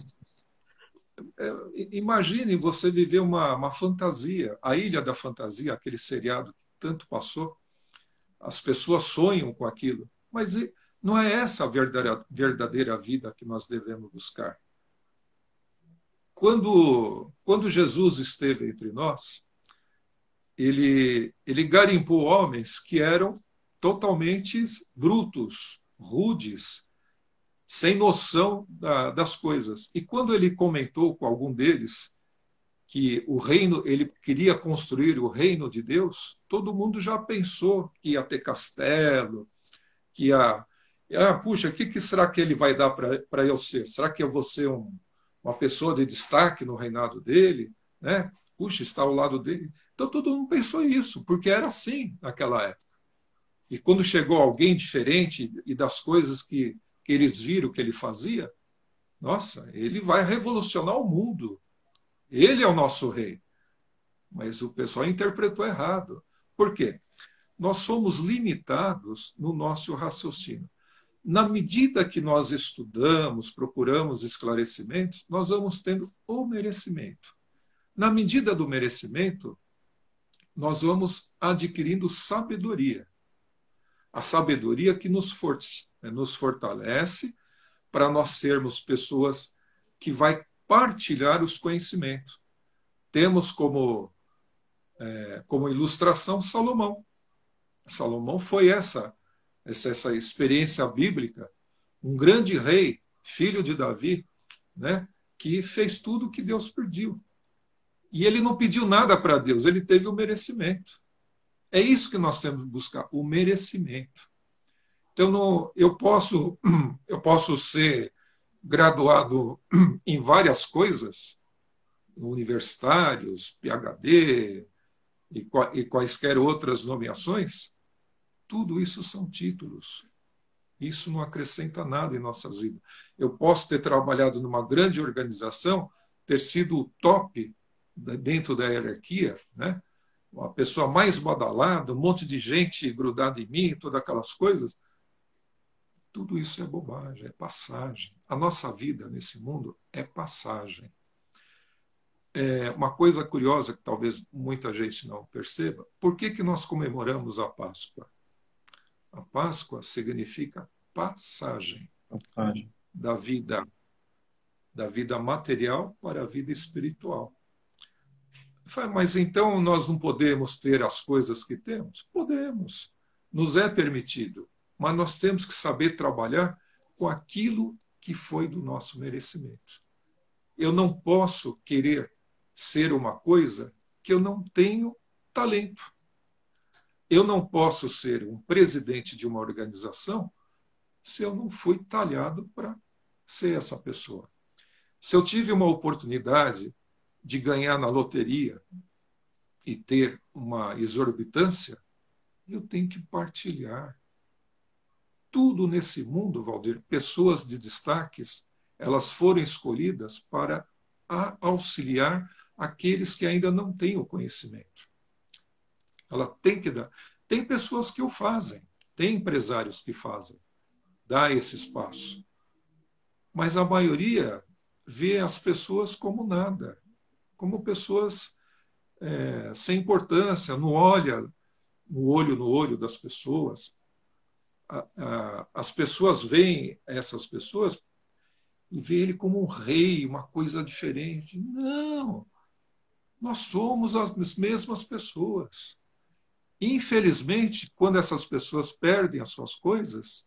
é. Imagine você viver uma, uma fantasia, a Ilha da Fantasia, aquele seriado que tanto passou. As pessoas sonham com aquilo, mas não é essa a verdadeira, verdadeira vida que nós devemos buscar. Quando, quando Jesus esteve entre nós, ele, ele garimpou homens que eram totalmente brutos, rudes, sem noção da, das coisas. E quando ele comentou com algum deles que o reino, ele queria construir o reino de Deus, todo mundo já pensou que ia ter castelo, que ia. Ah, puxa, o que, que será que ele vai dar para eu ser? Será que eu vou ser um, uma pessoa de destaque no reinado dele? Né? Puxa, está ao lado dele. Então todo mundo pensou isso, porque era assim naquela época. E quando chegou alguém diferente e das coisas que, que eles viram que ele fazia, nossa, ele vai revolucionar o mundo. Ele é o nosso rei. Mas o pessoal interpretou errado. Por quê? Nós somos limitados no nosso raciocínio. Na medida que nós estudamos, procuramos esclarecimentos, nós vamos tendo o merecimento. Na medida do merecimento, nós vamos adquirindo sabedoria a sabedoria que nos, nos fortalece para nós sermos pessoas que vai partilhar os conhecimentos. Temos como, é, como ilustração Salomão. Salomão foi essa, essa, essa experiência bíblica, um grande rei, filho de Davi, né, que fez tudo o que Deus pediu. E ele não pediu nada para Deus, ele teve o merecimento. É isso que nós temos que buscar, o merecimento. Então, eu, posso, *clears throat* eu posso ser graduado *clears throat* em várias coisas, universitários, PhD e, e quaisquer outras nomeações, tudo isso são títulos. Isso não acrescenta nada em nossas vidas. Eu posso ter trabalhado numa grande organização, ter sido o top dentro da hierarquia, né? a pessoa mais badalada, um monte de gente grudada em mim, todas aquelas coisas. Tudo isso é bobagem, é passagem. A nossa vida nesse mundo é passagem. É uma coisa curiosa que talvez muita gente não perceba: por que, que nós comemoramos a Páscoa? A Páscoa significa passagem, passagem. da vida da vida material para a vida espiritual. Mas então nós não podemos ter as coisas que temos? Podemos. Nos é permitido. Mas nós temos que saber trabalhar com aquilo que foi do nosso merecimento. Eu não posso querer ser uma coisa que eu não tenho talento. Eu não posso ser um presidente de uma organização se eu não fui talhado para ser essa pessoa. Se eu tive uma oportunidade de ganhar na loteria e ter uma exorbitância, eu tenho que partilhar. Tudo nesse mundo, Valdir, pessoas de destaques, elas foram escolhidas para auxiliar aqueles que ainda não têm o conhecimento. Ela tem que dar. Tem pessoas que o fazem, tem empresários que fazem, dá esse espaço. Mas a maioria vê as pessoas como nada como pessoas é, sem importância, não olha no olho no olho das pessoas. A, a, as pessoas veem essas pessoas e veem ele como um rei, uma coisa diferente. Não! Nós somos as mesmas pessoas. Infelizmente, quando essas pessoas perdem as suas coisas,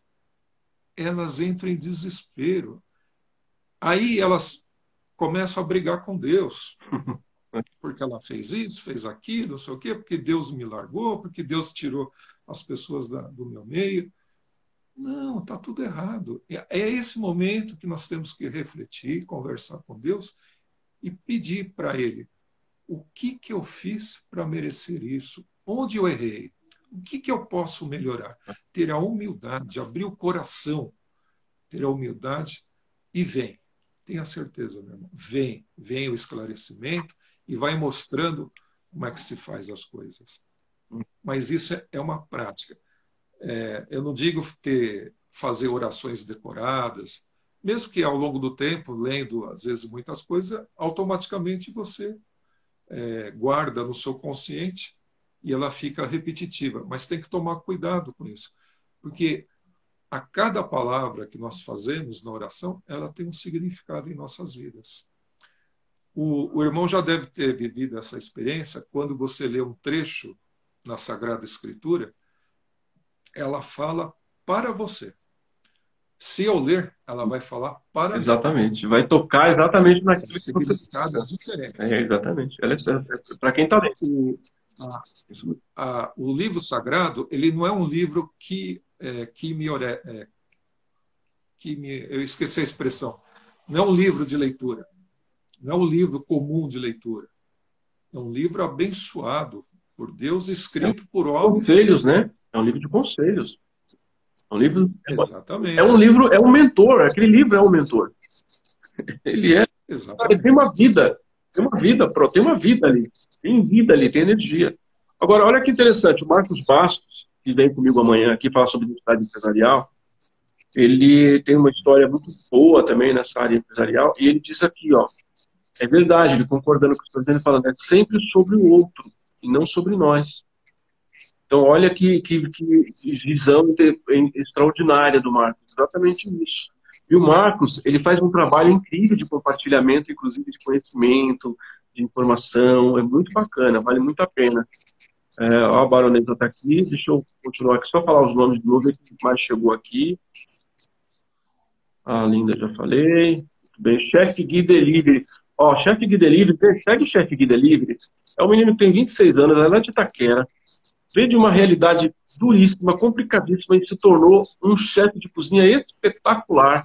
elas entram em desespero. Aí elas começo a brigar com Deus. *laughs* Porque ela fez isso, fez aquilo, não sei o quê, porque Deus me largou, porque Deus tirou as pessoas da, do meu meio. Não, está tudo errado. É, é esse momento que nós temos que refletir, conversar com Deus e pedir para Ele o que, que eu fiz para merecer isso, onde eu errei, o que, que eu posso melhorar. Ter a humildade, abrir o coração, ter a humildade e vem. Tenha certeza, meu irmão. Vem, vem o esclarecimento e vai mostrando como é que se faz as coisas. Mas isso é, é uma prática. É, eu não digo ter, fazer orações decoradas, mesmo que ao longo do tempo, lendo às vezes muitas coisas, automaticamente você é, guarda no seu consciente e ela fica repetitiva. Mas tem que tomar cuidado com isso, porque a cada palavra que nós fazemos na oração, ela tem um significado em nossas vidas. O, o irmão já deve ter vivido essa experiência quando você lê um trecho na Sagrada Escritura, ela fala para você. Se eu ler, ela vai falar para Exatamente. Mim. Vai tocar exatamente naquilo que você diferentes. É, exatamente. Ela é, é para quem está dentro. A, o livro sagrado, ele não é um livro que, é, que me... É, que me eu esqueci a expressão. Não é um livro de leitura. Não é um livro comum de leitura. É um livro abençoado por Deus, escrito por homens. Conselhos, né? É um livro de conselhos. É um livro. Exatamente. É um livro, é um mentor. Aquele livro é um mentor. *laughs* Ele é. Exatamente. Ele tem uma vida. Tem uma vida, tem uma vida ali. Tem vida ali, tem energia. Agora, olha que interessante. O Marcos Bastos, que vem comigo amanhã aqui falar sobre identidade empresarial, ele tem uma história muito boa também nessa área empresarial. E ele diz aqui, ó. É verdade, ele concordando com o que estou dizendo, falando, é sempre sobre o outro e não sobre nós. Então, olha que, que, que visão extraordinária do Marcos, exatamente isso. E o Marcos, ele faz um trabalho incrível de compartilhamento, inclusive de conhecimento, de informação, é muito bacana, vale muito a pena. É, a baronesa está aqui, deixa eu continuar aqui, só falar os nomes de novo, que mais chegou aqui. A Linda já falei. Muito bem, chefe Gui Delivery. Ó, chefe Gui Delivery, segue o chefe Gui Delivery. É um menino que tem 26 anos, é de Itaquera veio de uma realidade duríssima, complicadíssima e se tornou um chefe de cozinha espetacular.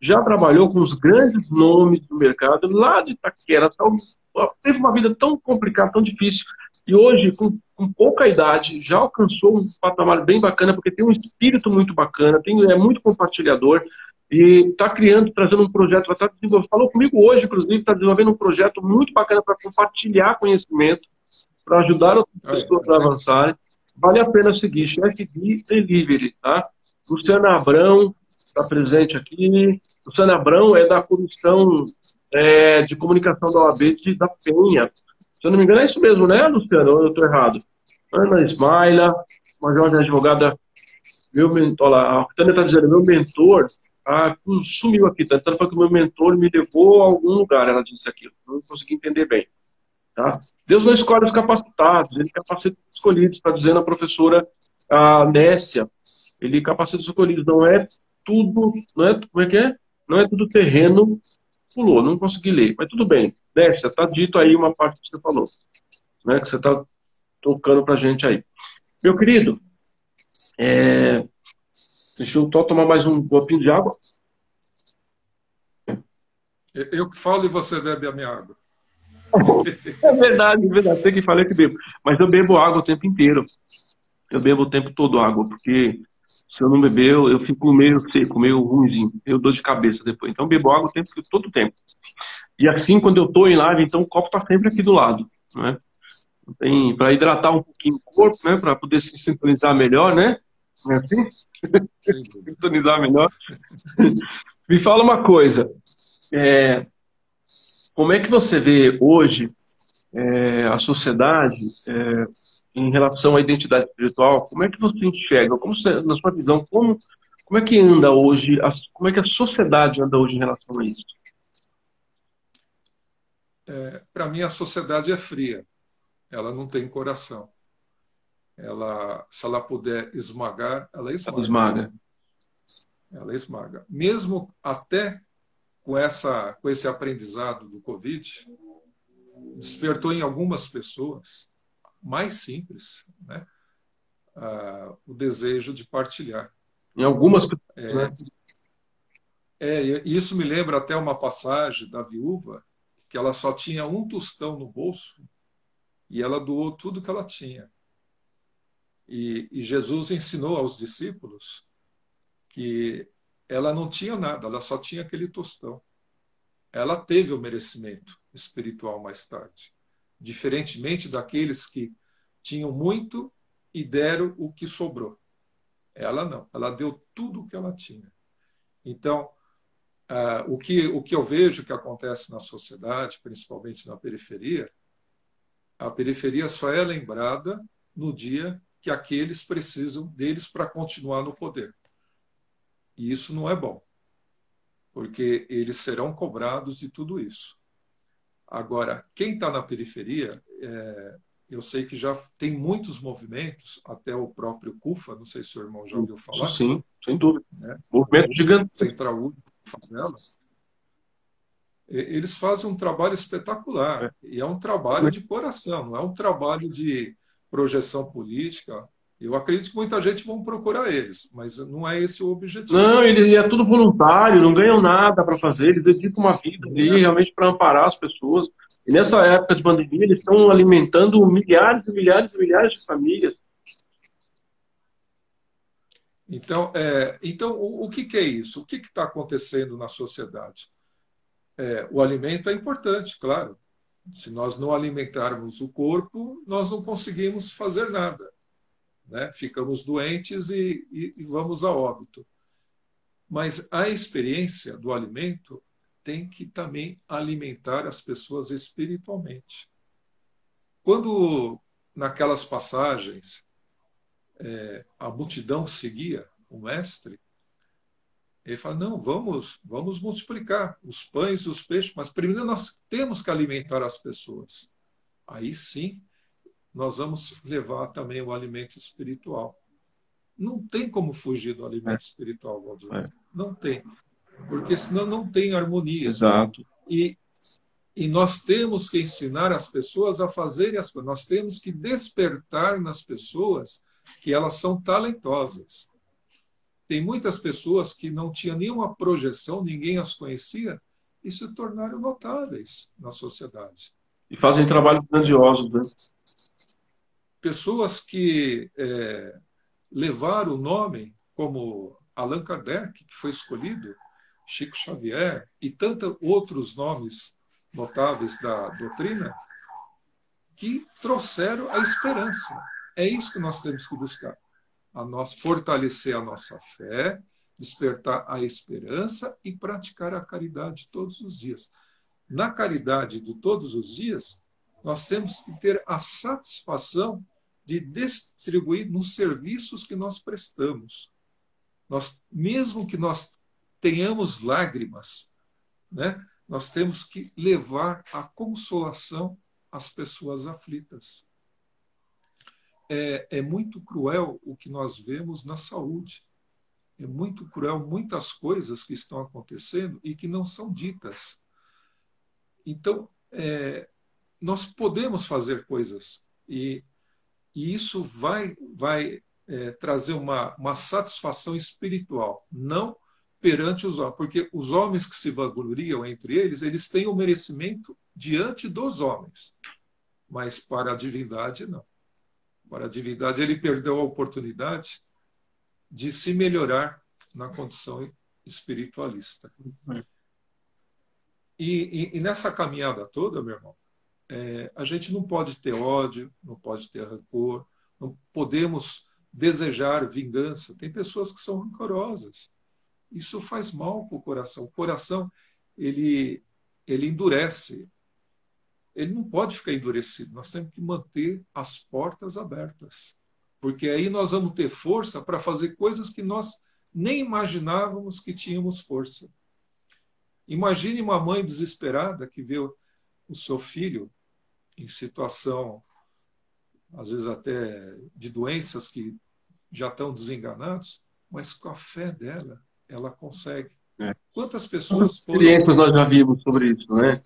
Já trabalhou com os grandes nomes do mercado lá de Itaquera. Teve uma vida tão complicada, tão difícil. E hoje, com, com pouca idade, já alcançou um patamar bem bacana, porque tem um espírito muito bacana, tem, é muito compartilhador e está criando, trazendo um projeto, tá falou comigo hoje, inclusive, está desenvolvendo um projeto muito bacana para compartilhar conhecimento, para ajudar as pessoas a avançarem vale a pena seguir Chefe Gui Delivery, tá? Luciana Abrão está presente aqui. Luciana Abrão é da Comissão é, de Comunicação da OAB de, da Penha. Se eu não me engano, é isso mesmo, né, Luciana? Ou eu estou errado? Ana Ismaila, uma jovem advogada, meu mentor, lá, a Tânia está dizendo, meu mentor ah, sumiu aqui, tá tentando falar que meu mentor me levou a algum lugar, ela disse aquilo. Não consegui entender bem. Tá? Deus não escolhe os capacitados, ele capacita os escolhidos, está dizendo a professora a Nécia. Ele capacita os escolhidos, não é tudo, não é, como é que é? Não é tudo terreno, pulou, não consegui ler, mas tudo bem. Nécia, está dito aí uma parte que você falou, né, que você está tocando para a gente aí. Meu querido, é... deixa eu só tomar mais um copinho de água. Eu que falo e você bebe a minha água. *laughs* É verdade, é verdade. Tem que falar que bebo. Mas eu bebo água o tempo inteiro. Eu bebo o tempo todo água, porque se eu não beber, eu, eu fico meio seco, meio ruimzinho. Eu dou de cabeça depois. Então, bebo água o tempo, todo o tempo. E assim, quando eu estou em live, então o copo está sempre aqui do lado. Né? Para hidratar um pouquinho o corpo, né? para poder se sintonizar melhor, né? Não é assim? *laughs* sintonizar melhor. *laughs* Me fala uma coisa. É, como é que você vê hoje é, a sociedade é, em relação à identidade espiritual? Como é que você enxerga? Como você, na sua visão, como, como é que anda hoje, a, como é que a sociedade anda hoje em relação a isso? É, Para mim, a sociedade é fria. Ela não tem coração. Ela, se ela puder esmagar, ela esmaga. Ela esmaga. Ela esmaga. Mesmo até com, essa, com esse aprendizado do Covid, despertou em algumas pessoas, mais simples, né, uh, o desejo de partilhar. Em algumas pessoas. É, né? é, isso me lembra até uma passagem da viúva, que ela só tinha um tostão no bolso e ela doou tudo que ela tinha. E, e Jesus ensinou aos discípulos que ela não tinha nada, ela só tinha aquele tostão. Ela teve o merecimento espiritual mais tarde, diferentemente daqueles que tinham muito e deram o que sobrou. Ela não, ela deu tudo o que ela tinha. Então, ah, o, que, o que eu vejo que acontece na sociedade, principalmente na periferia, a periferia só é lembrada no dia que aqueles precisam deles para continuar no poder. E isso não é bom, porque eles serão cobrados de tudo isso. Agora, quem está na periferia, é, eu sei que já tem muitos movimentos, até o próprio CUFA, não sei se o irmão já ouviu falar. Sim, sem dúvida. Né? Movimento gigante. Central Único, favelas. Eles fazem um trabalho espetacular. É. E é um trabalho de coração, não é um trabalho de projeção política. Eu acredito que muita gente vão procurar eles, mas não é esse o objetivo. Não, ele é tudo voluntário, não ganham nada para fazer, eles dedicam uma vida ali realmente para amparar as pessoas. E nessa época de pandemia, eles estão alimentando milhares e milhares e milhares de famílias. Então, é, então o, o que, que, é isso? O que está acontecendo na sociedade? É, o alimento é importante, claro. Se nós não alimentarmos o corpo, nós não conseguimos fazer nada. Né? Ficamos doentes e, e, e vamos a óbito. Mas a experiência do alimento tem que também alimentar as pessoas espiritualmente. Quando, naquelas passagens, é, a multidão seguia o mestre, ele fala: não, vamos, vamos multiplicar os pães e os peixes, mas primeiro nós temos que alimentar as pessoas. Aí sim, nós vamos levar também o alimento espiritual. Não tem como fugir do alimento é. espiritual, Valdir. É. Não tem porque senão não tem harmonia. Exato. E, e nós temos que ensinar as pessoas a fazerem as coisas, nós temos que despertar nas pessoas que elas são talentosas. Tem muitas pessoas que não tinham nenhuma projeção, ninguém as conhecia, e se tornaram notáveis na sociedade. E fazem trabalho grandiosos, né? Pessoas que é, levaram o nome, como Allan Kardec, que foi escolhido, Chico Xavier e tantos outros nomes notáveis da doutrina que trouxeram a esperança. É isso que nós temos que buscar. A nós fortalecer a nossa fé, despertar a esperança e praticar a caridade todos os dias. Na caridade de todos os dias, nós temos que ter a satisfação de distribuir nos serviços que nós prestamos. Nós, mesmo que nós tenhamos lágrimas, né? nós temos que levar a consolação às pessoas aflitas. É, é muito cruel o que nós vemos na saúde. É muito cruel muitas coisas que estão acontecendo e que não são ditas. Então, é, nós podemos fazer coisas e, e isso vai, vai é, trazer uma, uma satisfação espiritual, não perante os homens, porque os homens que se vangloriam entre eles, eles têm o merecimento diante dos homens, mas para a divindade não. Para a divindade ele perdeu a oportunidade de se melhorar na condição espiritualista. E, e, e nessa caminhada toda, meu irmão, é, a gente não pode ter ódio, não pode ter rancor, não podemos desejar vingança. Tem pessoas que são rancorosas isso faz mal para o coração. O coração ele, ele endurece. Ele não pode ficar endurecido. Nós temos que manter as portas abertas. Porque aí nós vamos ter força para fazer coisas que nós nem imaginávamos que tínhamos força. Imagine uma mãe desesperada que vê o seu filho em situação, às vezes até de doenças que já estão desenganados, mas com a fé dela, ela consegue. É. Quantas pessoas foram... experiências nós já vimos sobre isso, né?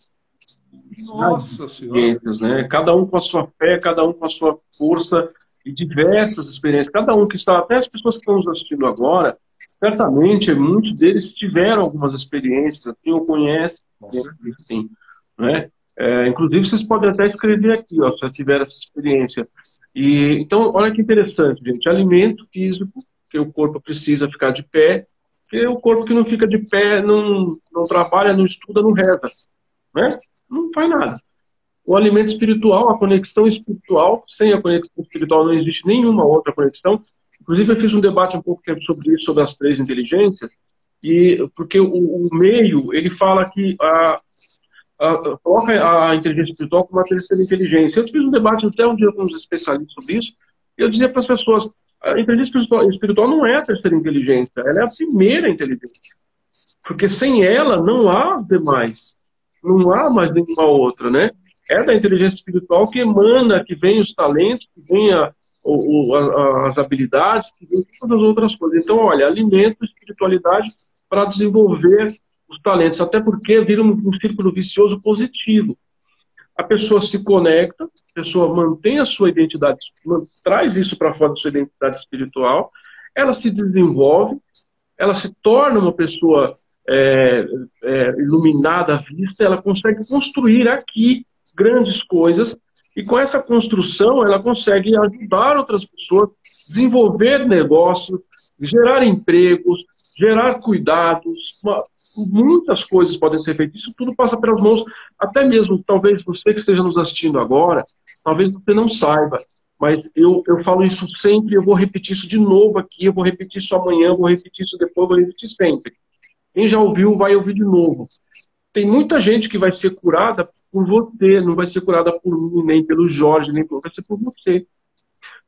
Nossa Senhora! Né? Cada um com a sua fé, cada um com a sua força e diversas experiências. Cada um que está, até as pessoas que estão nos assistindo agora, certamente muitos deles tiveram algumas experiências, assim, ou conhecem, assim, né? É, inclusive, vocês podem até escrever aqui, ó, se já tiver essa experiência. E, então, olha que interessante, gente. Alimento físico, que o corpo precisa ficar de pé, porque o corpo que não fica de pé, não, não trabalha, não estuda, não reza. Né? Não faz nada. O alimento espiritual, a conexão espiritual, sem a conexão espiritual não existe nenhuma outra conexão. Inclusive, eu fiz um debate um pouco tempo sobre isso, sobre as três inteligências, E, porque o, o meio, ele fala que a, a, coloca a inteligência espiritual como uma terceira inteligência. Eu fiz um debate até um dia com uns especialistas sobre isso, e eu dizia para as pessoas, a inteligência espiritual, não é a terceira inteligência, ela é a primeira inteligência. Porque sem ela não há demais. Não há mais nenhuma outra, né? É da inteligência espiritual que emana, que vem os talentos, que vem a, o, a, as habilidades, que vem todas as outras coisas. Então, olha, alimento, espiritualidade para desenvolver os talentos, até porque vira um, um círculo vicioso positivo. A pessoa se conecta, a pessoa mantém a sua identidade, traz isso para fora da sua identidade espiritual, ela se desenvolve, ela se torna uma pessoa é, é, iluminada à vista, ela consegue construir aqui grandes coisas e com essa construção ela consegue ajudar outras pessoas, desenvolver negócios, gerar empregos, gerar cuidados, uma, muitas coisas podem ser feitas. Isso tudo passa pelas mãos, até mesmo, talvez você que esteja nos assistindo agora, talvez você não saiba, mas eu, eu falo isso sempre, eu vou repetir isso de novo aqui, eu vou repetir isso amanhã, vou repetir isso depois, vou repetir sempre. Quem já ouviu, vai ouvir de novo. Tem muita gente que vai ser curada por você, não vai ser curada por mim, nem pelo Jorge, nem por vai ser por você.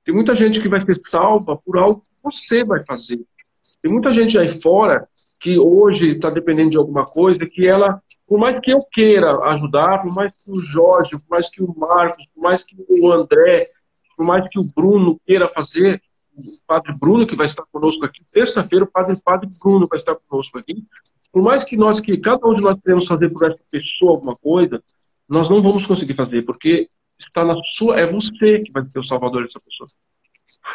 Tem muita gente que vai ser salva por algo que você vai fazer. Tem muita gente aí fora que hoje está dependendo de alguma coisa, que ela, por mais que eu queira ajudar, por mais que o Jorge, por mais que o Marcos, por mais que o André, por mais que o Bruno queira fazer, o Padre Bruno, que vai estar conosco aqui, terça-feira o Padre, Padre Bruno vai estar conosco aqui, por mais que nós, que cada um de nós queremos fazer por essa pessoa alguma coisa, nós não vamos conseguir fazer, porque está na sua, é você que vai ser o salvador dessa pessoa.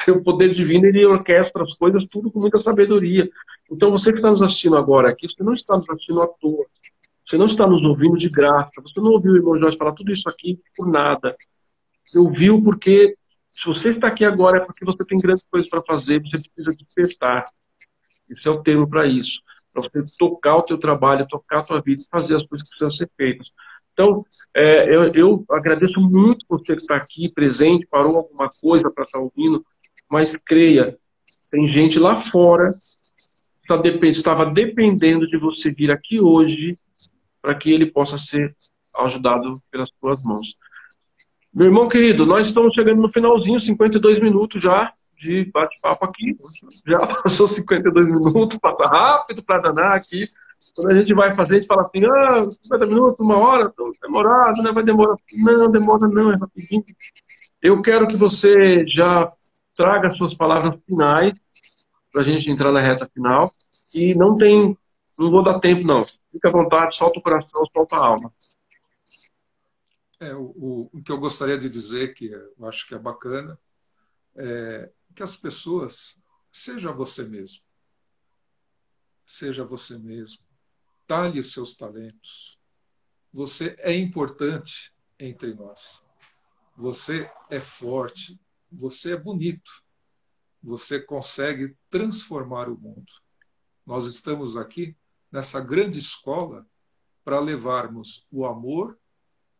O poder divino, ele orquestra as coisas tudo com muita sabedoria. Então, você que está nos assistindo agora aqui, você não está nos assistindo à toa. Você não está nos ouvindo de graça. Você não ouviu o irmão Jorge falar tudo isso aqui por nada. Você ouviu porque, se você está aqui agora, é porque você tem grandes coisas para fazer, você precisa despertar. Esse é o termo para isso. Para você tocar o teu trabalho, tocar a tua vida fazer as coisas que precisam ser feitas. Então, é, eu, eu, agradeço muito por você estar aqui presente, parou alguma coisa para estar ouvindo, mas creia, tem gente lá fora que estava dependendo de você vir aqui hoje para que ele possa ser ajudado pelas suas mãos. Meu irmão querido, nós estamos chegando no finalzinho, 52 minutos já de bate-papo aqui. Já *laughs* passou 52 minutos, passa rápido para danar aqui. Quando a gente vai fazer, a gente fala assim, ah, 50 minutos, uma hora, demorado, né? Vai demorar. Não, demora não, é rapidinho. Eu quero que você já traga suas palavras finais para a gente entrar na reta final. E não tem, não vou dar tempo não. Fica à vontade, solta o coração, solta a alma. É, o, o, que eu gostaria de dizer, que eu acho que é bacana, é que as pessoas, seja você mesmo, seja você mesmo, talhe os seus talentos. Você é importante entre nós. Você é forte, você é bonito, você consegue transformar o mundo. Nós estamos aqui nessa grande escola para levarmos o amor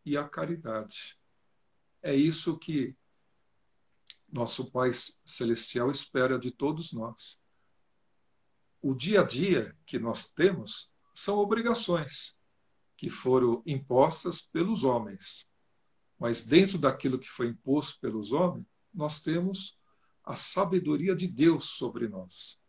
e a caridade. É isso que nosso Pai Celestial espera de todos nós. O dia a dia que nós temos são obrigações que foram impostas pelos homens. Mas dentro daquilo que foi imposto pelos homens, nós temos a sabedoria de Deus sobre nós.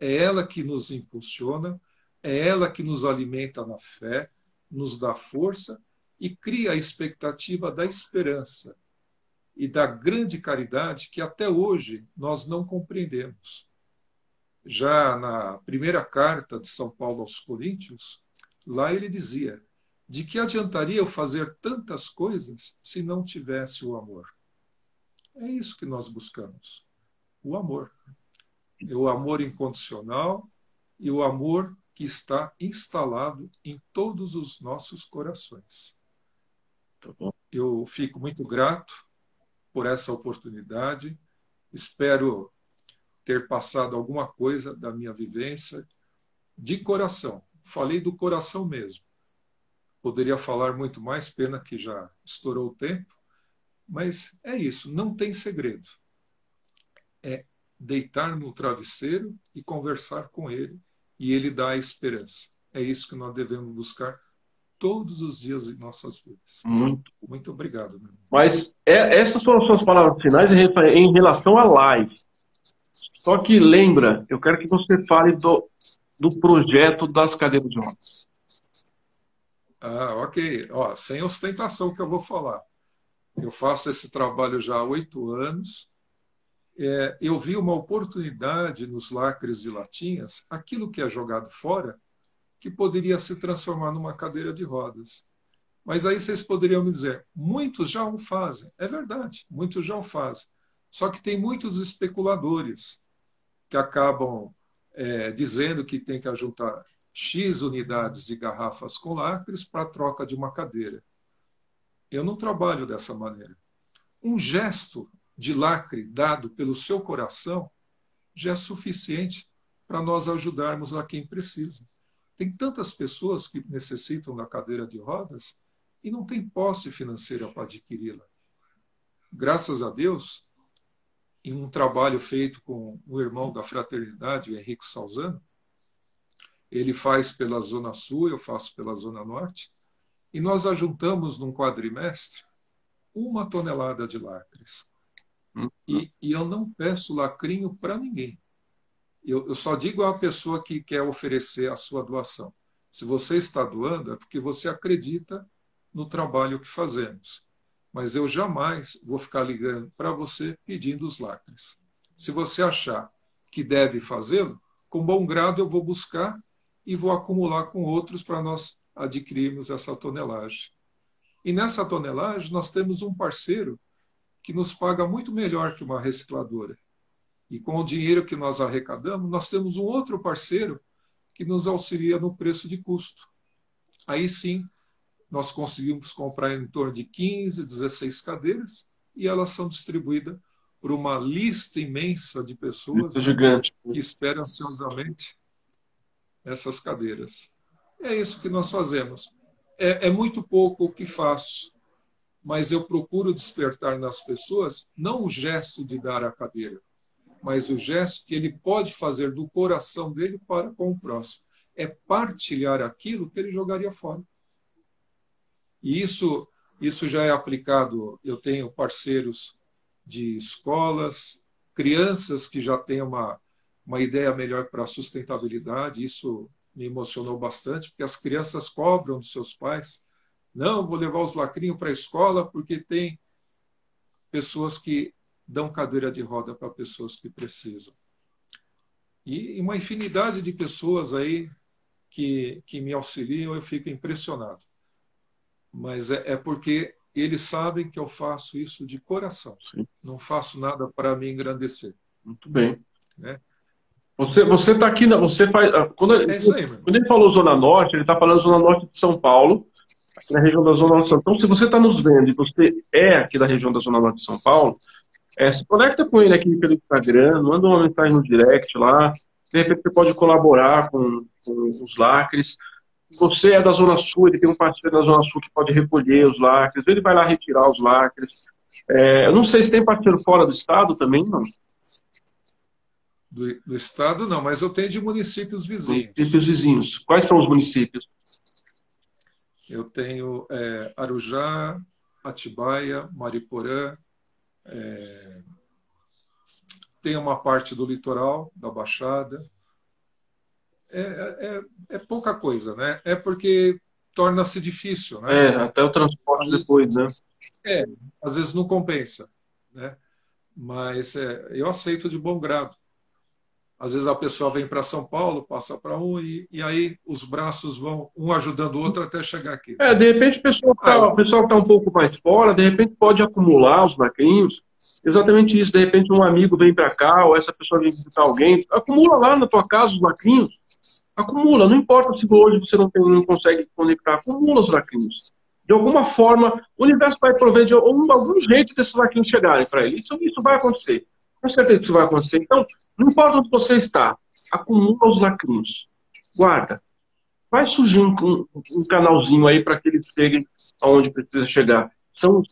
É ela que nos impulsiona, é ela que nos alimenta na fé, nos dá força e cria a expectativa da esperança e da grande caridade que até hoje nós não compreendemos. Já na primeira carta de São Paulo aos Coríntios, lá ele dizia: De que adiantaria eu fazer tantas coisas se não tivesse o amor? É isso que nós buscamos: o amor o amor incondicional e o amor que está instalado em todos os nossos corações. Tá Eu fico muito grato por essa oportunidade. Espero ter passado alguma coisa da minha vivência de coração. Falei do coração mesmo. Poderia falar muito mais, pena que já estourou o tempo, mas é isso, não tem segredo. É deitar no travesseiro e conversar com ele e ele dá a esperança. É isso que nós devemos buscar todos os dias em nossas vidas. Muito, muito obrigado. Meu. Mas é, essas foram as suas palavras finais em relação à live. Só que lembra, eu quero que você fale do, do projeto das cadeiras de rodas. Ah, ok. Ó, sem ostentação que eu vou falar. Eu faço esse trabalho já há oito anos. É, eu vi uma oportunidade nos lacres de latinhas, aquilo que é jogado fora, que poderia se transformar numa cadeira de rodas. Mas aí vocês poderiam me dizer, muitos já o fazem. É verdade, muitos já o fazem. Só que tem muitos especuladores que acabam é, dizendo que tem que juntar X unidades de garrafas com lacres para troca de uma cadeira. Eu não trabalho dessa maneira. Um gesto de lacre dado pelo seu coração já é suficiente para nós ajudarmos a quem precisa. Tem tantas pessoas que necessitam da cadeira de rodas e não tem posse financeira para adquiri-la. Graças a Deus, em um trabalho feito com o irmão da fraternidade, o Henrique Salzano, ele faz pela Zona Sul, eu faço pela Zona Norte, e nós ajuntamos num quadrimestre uma tonelada de lacres. Hum. E, e eu não peço lacrinho para ninguém. Eu, eu só digo à pessoa que quer oferecer a sua doação. Se você está doando, é porque você acredita no trabalho que fazemos. Mas eu jamais vou ficar ligando para você pedindo os lacres. Se você achar que deve fazê-lo, com bom grado eu vou buscar e vou acumular com outros para nós adquirirmos essa tonelagem. E nessa tonelagem nós temos um parceiro que nos paga muito melhor que uma recicladora. E com o dinheiro que nós arrecadamos, nós temos um outro parceiro que nos auxilia no preço de custo. Aí sim, nós conseguimos comprar em torno de 15, 16 cadeiras e elas são distribuídas por uma lista imensa de pessoas que esperam ansiosamente essas cadeiras. É isso que nós fazemos. É, é muito pouco o que faço, mas eu procuro despertar nas pessoas não o gesto de dar a cadeira, mas o gesto que ele pode fazer do coração dele para com o próximo. É partilhar aquilo que ele jogaria fora. E isso, isso já é aplicado. Eu tenho parceiros de escolas, crianças que já têm uma, uma ideia melhor para a sustentabilidade. Isso me emocionou bastante, porque as crianças cobram dos seus pais. Não, vou levar os lacrinhos para a escola porque tem pessoas que dão cadeira de roda para pessoas que precisam. E uma infinidade de pessoas aí que, que me auxiliam, eu fico impressionado. Mas é, é porque eles sabem que eu faço isso de coração. Sim. Não faço nada para me engrandecer. Muito bem. Né? Você você está aqui, você faz. Ah, quando, é aí, quando ele falou Zona Norte, ele está falando Zona Norte de São Paulo, aqui na região da Zona Norte de São Paulo. Então, se você está nos vendo e você é aqui da região da Zona Norte de São Paulo, é, se conecta com ele aqui pelo Instagram, manda uma mensagem no direct lá. De repente você pode colaborar com, com os lacres. Você é da Zona Sul, ele tem um parceiro da Zona Sul que pode recolher os lacres, ele vai lá retirar os lacres. É, eu não sei se tem parceiro fora do estado também, não. Do, do estado não, mas eu tenho de municípios vizinhos. Municípios vizinhos. Quais são os municípios? Eu tenho é, Arujá, Atibaia, Mariporã, é, tem uma parte do litoral, da Baixada. É, é, é pouca coisa, né? É porque torna-se difícil, né? É, até o transporte depois, né? É, às vezes não compensa, né? Mas é, eu aceito de bom grado. Às vezes a pessoa vem para São Paulo, passa para um, e, e, aí os braços vão um ajudando o outro até chegar aqui. É, de repente o pessoal que está tá um pouco mais fora, de repente pode acumular os lacrinhos. Exatamente isso. De repente um amigo vem para cá, ou essa pessoa vem visitar alguém. Acumula lá na tua casa os lacrinhos. Acumula. Não importa se hoje você não, tem, não consegue conectar. Acumula os lacrinhos. De alguma forma, o universo vai prover de algum, algum jeito desses lacrinhos chegarem para ele. Isso, isso vai acontecer. Com certeza que isso vai acontecer. Então, não importa onde você está, acumula os lacrinhos. Guarda. Vai surgir um, um, um canalzinho aí para que eles cheguem aonde precisa chegar. São,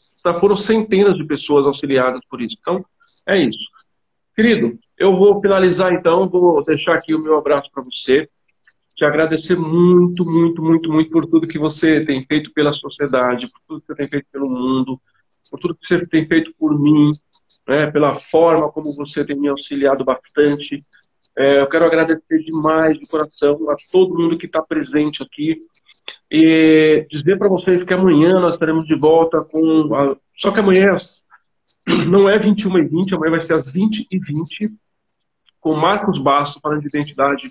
foram centenas de pessoas auxiliadas por isso. Então, é isso. Querido, eu vou finalizar então, vou deixar aqui o meu abraço para você. Te agradecer muito, muito, muito, muito por tudo que você tem feito pela sociedade, por tudo que você tem feito pelo mundo, por tudo que você tem feito por mim, né, pela forma como você tem me auxiliado bastante. É, eu quero agradecer demais de coração a todo mundo que está presente aqui e dizer para vocês que amanhã nós estaremos de volta com. A... Só que amanhã *clears throat* não é 21 e 20, amanhã vai ser às 20 e 20 com Marcos Basso falando de identidade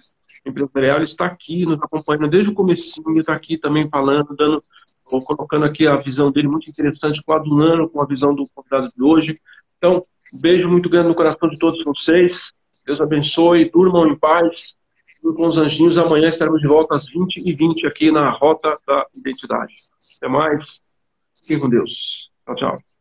empresarial. Está aqui nos acompanhando desde o comecinho, está aqui também falando, dando, colocando aqui a visão dele muito interessante, coadunando com a visão do convidado de hoje. Então, um beijo muito grande no coração de todos vocês. Deus abençoe, durmam em paz. Com os anjinhos, amanhã estaremos de volta às 20 e 20 aqui na Rota da Identidade. Até mais. Fiquem com Deus. Tchau, tchau.